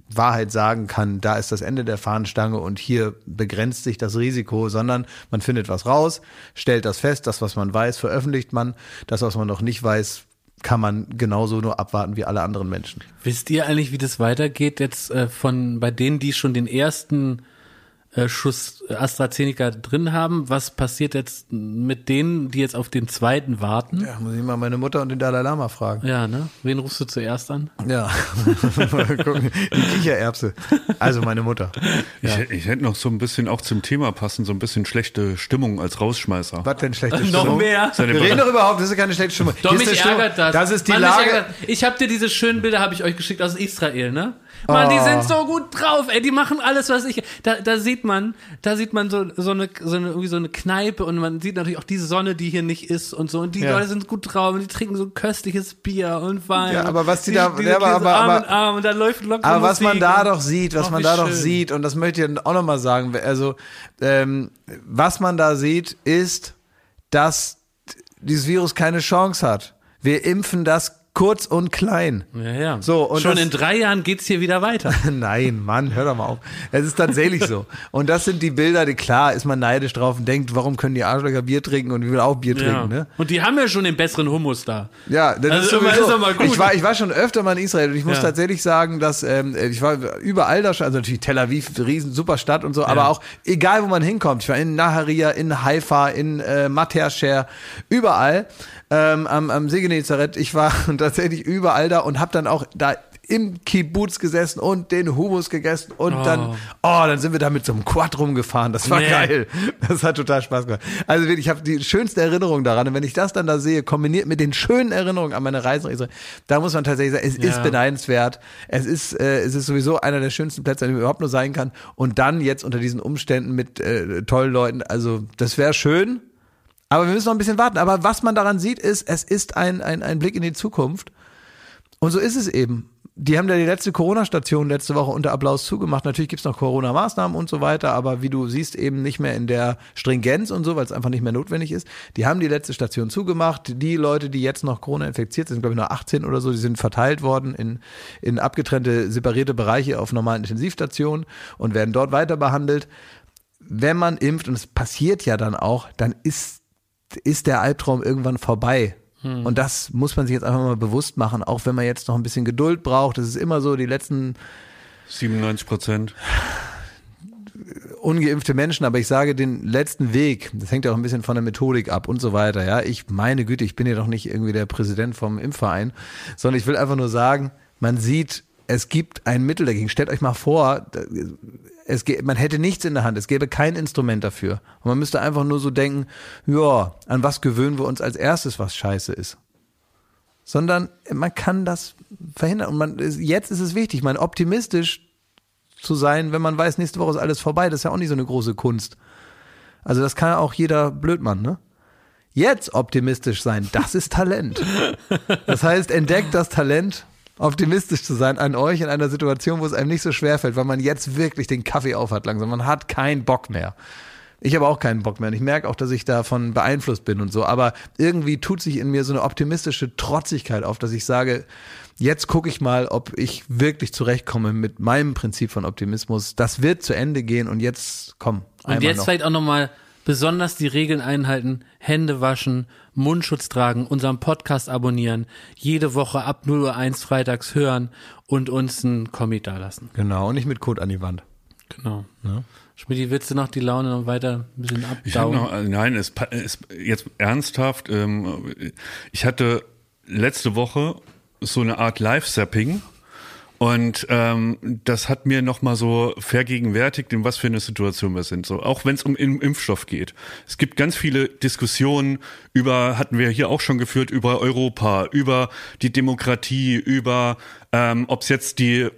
Wahrheit sagen kann, da ist das Ende der Fahnenstange und hier begrenzt sich das Risiko, sondern man findet was raus, stellt das fest, das, was man weiß, veröffentlicht man, das, was man noch nicht weiß, kann man genauso nur abwarten wie alle anderen Menschen. Wisst ihr eigentlich, wie das weitergeht jetzt äh, von bei denen, die schon den ersten Schuss AstraZeneca drin haben? Was passiert jetzt mit denen, die jetzt auf den zweiten warten? Ja, muss ich mal meine Mutter und den Dalai Lama fragen. Ja, ne? Wen rufst du zuerst an? Ja, (laughs) mal gucken. Die Kichererbse. Also meine Mutter. Ich, ich hätte noch so ein bisschen auch zum Thema passen, so ein bisschen schlechte Stimmung als Rausschmeißer. Was denn schlechte Noch Stimmung? mehr? Seine Wir reden doch überhaupt, das ist keine schlechte Stimmung. Doch, Hier ist mich eine Stimmung- ärgert das. Das ist die Mann, Lage. ärgert- Ich habe dir diese schönen Bilder habe ich euch geschickt aus Israel, ne? Mann, die Oh. sind so gut drauf, ey, die machen alles, was ich. Da, da sieht man, da sieht man so, so eine, so eine, irgendwie so eine Kneipe und man sieht natürlich auch die Sonne, die hier nicht ist und so. Und die Ja. Leute sind gut drauf und die trinken so köstliches Bier und Wein. Ja, aber was die da- die, ja, aber- aber- Arm aber- Arm und dann läuft locker Aber was man Musik da und- doch sieht, was Ach, man da doch schön. sieht, und das möchte ich auch nochmal sagen, also ähm, was man da sieht, ist, dass dieses Virus keine Chance hat. Wir impfen das kurz und klein. Ja, ja. So, und Schon das- in drei Jahren geht's hier wieder weiter. (laughs) Nein, Mann, hör doch mal auf. Es ist tatsächlich so. Und das sind die Bilder, die klar ist man neidisch drauf und denkt, warum können die Arschlöcher Bier trinken und ich will auch Bier Ja. trinken, ne? Und die haben ja schon den besseren Hummus da. Ja, das Also ist sowieso. ist doch mal gut. Ich war, ich war schon öfter mal in Israel und ich muss Ja. tatsächlich sagen, dass ähm, ich war überall da schon, also natürlich Tel Aviv, riesen super Stadt und so, aber auch egal wo man hinkommt. Ich war in Naharia, in Haifa, in äh, Mater überall ähm, am, am See Genezareth. Ich war (laughs) tatsächlich überall da und habe dann auch da im Kibbutz gesessen und den Hummus gegessen und Oh. dann, oh, dann sind wir da mit so einem Quad rumgefahren. Das war Nee. geil. Das hat total Spaß gemacht. Also wirklich, ich habe die schönste Erinnerung daran. Und wenn ich das dann da sehe, kombiniert mit den schönen Erinnerungen an meine Reise nach Israel, da muss man tatsächlich sagen, es ist Ja. beneidenswert. Es ist, äh, es ist sowieso einer der schönsten Plätze, an dem überhaupt nur sein kann. Und dann jetzt unter diesen Umständen mit äh, tollen Leuten, also das wäre schön. Aber wir müssen noch ein bisschen warten. Aber was man daran sieht, ist, es ist ein, ein, ein Blick in die Zukunft. Und so ist es eben. Die haben ja die letzte Corona-Station letzte Woche unter Applaus zugemacht. Natürlich gibt's noch Corona-Maßnahmen und so weiter, aber wie du siehst, eben nicht mehr in der Stringenz und so, weil es einfach nicht mehr notwendig ist. Die haben die letzte Station zugemacht. Die Leute, die jetzt noch Corona infiziert sind, glaube ich nur 18 oder so, die sind verteilt worden in, in abgetrennte, separierte Bereiche auf normalen Intensivstationen und werden dort weiter behandelt. Wenn man impft, und es passiert ja dann auch, dann ist, ist der Albtraum irgendwann vorbei. Und das muss man sich jetzt einfach mal bewusst machen, auch wenn man jetzt noch ein bisschen Geduld braucht. Das ist immer so, die letzten 97 Prozent. ungeimpfte Menschen, aber ich sage den letzten Weg, das hängt ja auch ein bisschen von der Methodik ab und so weiter, ja. Ich meine Güte, ich bin ja doch nicht irgendwie der Präsident vom Impfverein, sondern ich will einfach nur sagen, man sieht, es gibt ein Mittel dagegen. Stellt euch mal vor, es, man hätte nichts in der Hand, es gäbe kein Instrument dafür. Und man müsste einfach nur so denken, ja, an was gewöhnen wir uns als erstes, was scheiße ist. Sondern man kann das verhindern. Und man, jetzt ist es wichtig, man optimistisch zu sein, wenn man weiß, nächste Woche ist alles vorbei. Das ist ja auch nicht so eine große Kunst. Also das kann auch jeder Blödmann, ne? Jetzt optimistisch sein, das ist Talent. Das heißt, entdeckt das Talent, optimistisch zu sein an euch in einer Situation, wo es einem nicht so schwer fällt, weil man jetzt wirklich den Kaffee aufhat langsam. Man hat keinen Bock mehr. Ich habe auch keinen Bock mehr. Und ich merke auch, dass ich davon beeinflusst bin und so. Aber irgendwie tut sich in mir so eine optimistische Trotzigkeit auf, dass ich sage, jetzt gucke ich mal, ob ich wirklich zurechtkomme mit meinem Prinzip von Optimismus. Das wird zu Ende gehen und jetzt komm. Und jetzt noch. vielleicht auch nochmal besonders die Regeln einhalten, Hände waschen, Mundschutz tragen, unseren Podcast abonnieren, jede Woche ab 0.01 Uhr freitags hören und uns einen Kommi dalassen. Genau, und nicht mit Code an die Wand. Genau. Schmidt, willst du noch die Laune noch weiter ein bisschen abdauen? noch, äh, nein, es, pa- es jetzt ernsthaft. Ähm, ich hatte letzte Woche so eine Art Live-Zapping und ähm, das hat mir noch mal so vergegenwärtigt, in was für eine Situation wir sind. So auch wenn es um Im- Impfstoff geht. Es gibt ganz viele Diskussionen über, hatten wir hier auch schon geführt, über Europa, über die Demokratie, über ähm, ob es jetzt die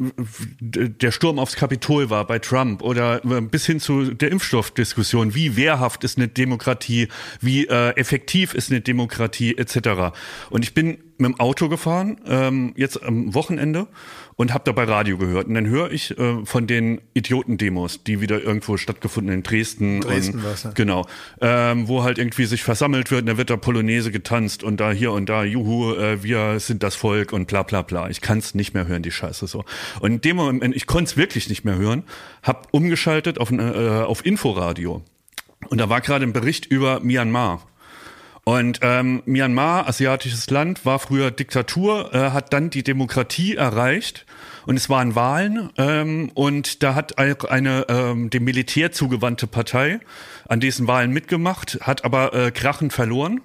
der Sturm aufs Kapitol war bei Trump oder äh, bis hin zu der Impfstoffdiskussion, wie wehrhaft ist eine Demokratie, wie äh, effektiv ist eine Demokratie etc. Und ich bin mit dem Auto gefahren, ähm, jetzt am Wochenende und habe dabei Radio gehört. Und dann höre ich äh, von den Idiotendemos, die wieder irgendwo stattgefunden in Dresden. Dresden und, ja. Genau. Ähm, wo halt irgendwie sich versammelt wird, und da wird da Polonaise getanzt und da hier und da, juhu, äh, wir sind das Volk und bla bla bla. Ich kann es nicht mehr hören, die Scheiße so. Und in dem Moment, ich konnte es wirklich nicht mehr hören, hab umgeschaltet auf, äh, auf Inforadio. Und da war gerade ein Bericht über Myanmar. Und ähm, Myanmar, asiatisches Land, war früher Diktatur, äh, hat dann die Demokratie erreicht und es waren Wahlen ähm, und da hat eine ähm, dem Militär zugewandte Partei an diesen Wahlen mitgemacht, hat aber äh, krachend verloren.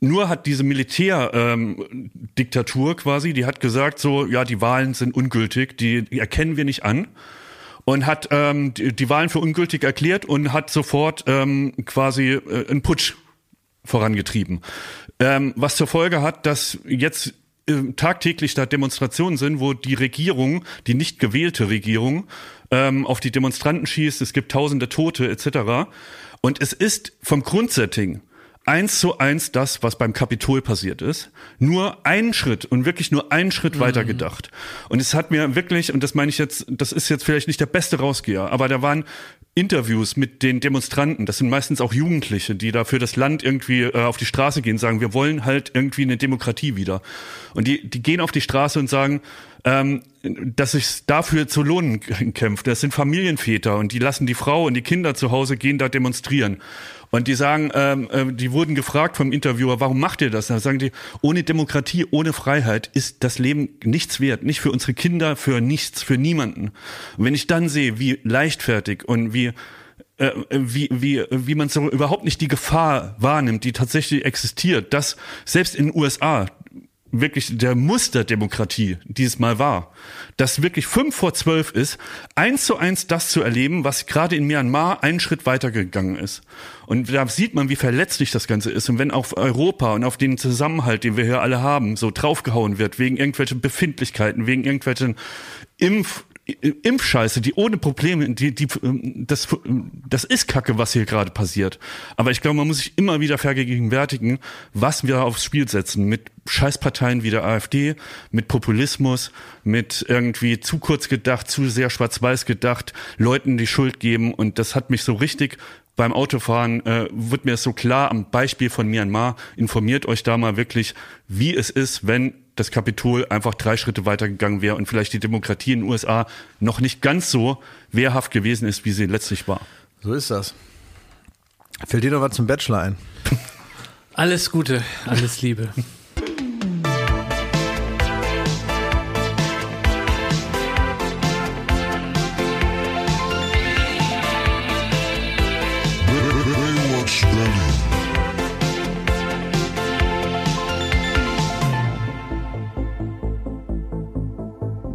Nur hat diese Militärdiktatur quasi, die hat gesagt so, ja, die Wahlen sind ungültig, die, die erkennen wir nicht an und hat ähm, die, die Wahlen für ungültig erklärt und hat sofort ähm, quasi äh, einen Putsch vorangetrieben. Ähm, was zur Folge hat, dass jetzt äh, tagtäglich da Demonstrationen sind, wo die Regierung, die nicht gewählte Regierung, ähm, auf die Demonstranten schießt, es gibt tausende Tote etc. Und es ist vom Grundsetting eins zu eins das, was beim Kapitol passiert ist. Nur einen Schritt und wirklich nur einen Schritt weiter gedacht. Und es hat mir wirklich, und das meine ich jetzt, das ist jetzt vielleicht nicht der beste Rausgeher, aber da waren Interviews mit den Demonstranten, das sind meistens auch Jugendliche, die da für das Land irgendwie äh, auf die Straße gehen, sagen, wir wollen halt irgendwie eine Demokratie wieder. Und die, die gehen auf die Straße und sagen, ähm, dass sich dafür zu lohnen kämpft. Das sind Familienväter und die lassen die Frau und die Kinder zu Hause gehen da demonstrieren. Und die sagen, ähm, äh, die wurden gefragt vom Interviewer, warum macht ihr das? Da sagen die, ohne Demokratie, ohne Freiheit ist das Leben nichts wert. Nicht für unsere Kinder, für nichts, für niemanden. Und wenn ich dann sehe, wie leichtfertig und wie äh, wie, wie, wie man so überhaupt nicht die Gefahr wahrnimmt, die tatsächlich existiert, dass selbst in den USA wirklich der Musterdemokratie, mal war, dass wirklich fünf vor zwölf ist, eins zu eins das zu erleben, was gerade in Myanmar einen Schritt weitergegangen ist. Und da sieht man, wie verletzlich das Ganze ist. Und wenn auf Europa und auf den Zusammenhalt, den wir hier alle haben, so draufgehauen wird, wegen irgendwelchen Befindlichkeiten, wegen irgendwelchen Impf Impfscheiße, die ohne Probleme, die, die, das, das ist Kacke, was hier gerade passiert. Aber ich glaube, man muss sich immer wieder vergegenwärtigen, was wir aufs Spiel setzen. Mit Scheißparteien wie der AfD, mit Populismus, mit irgendwie zu kurz gedacht, zu sehr schwarz-weiß gedacht, Leuten die Schuld geben. Und das hat mich so richtig beim Autofahren, äh, wird mir so klar am Beispiel von Myanmar. Informiert euch da mal wirklich, wie es ist, wenn das Kapitol einfach drei Schritte weitergegangen wäre und vielleicht die Demokratie in den USA noch nicht ganz so wehrhaft gewesen ist, wie sie letztlich war. So ist das. Fällt dir noch was zum Bachelor ein? Alles Gute, alles Liebe. (laughs)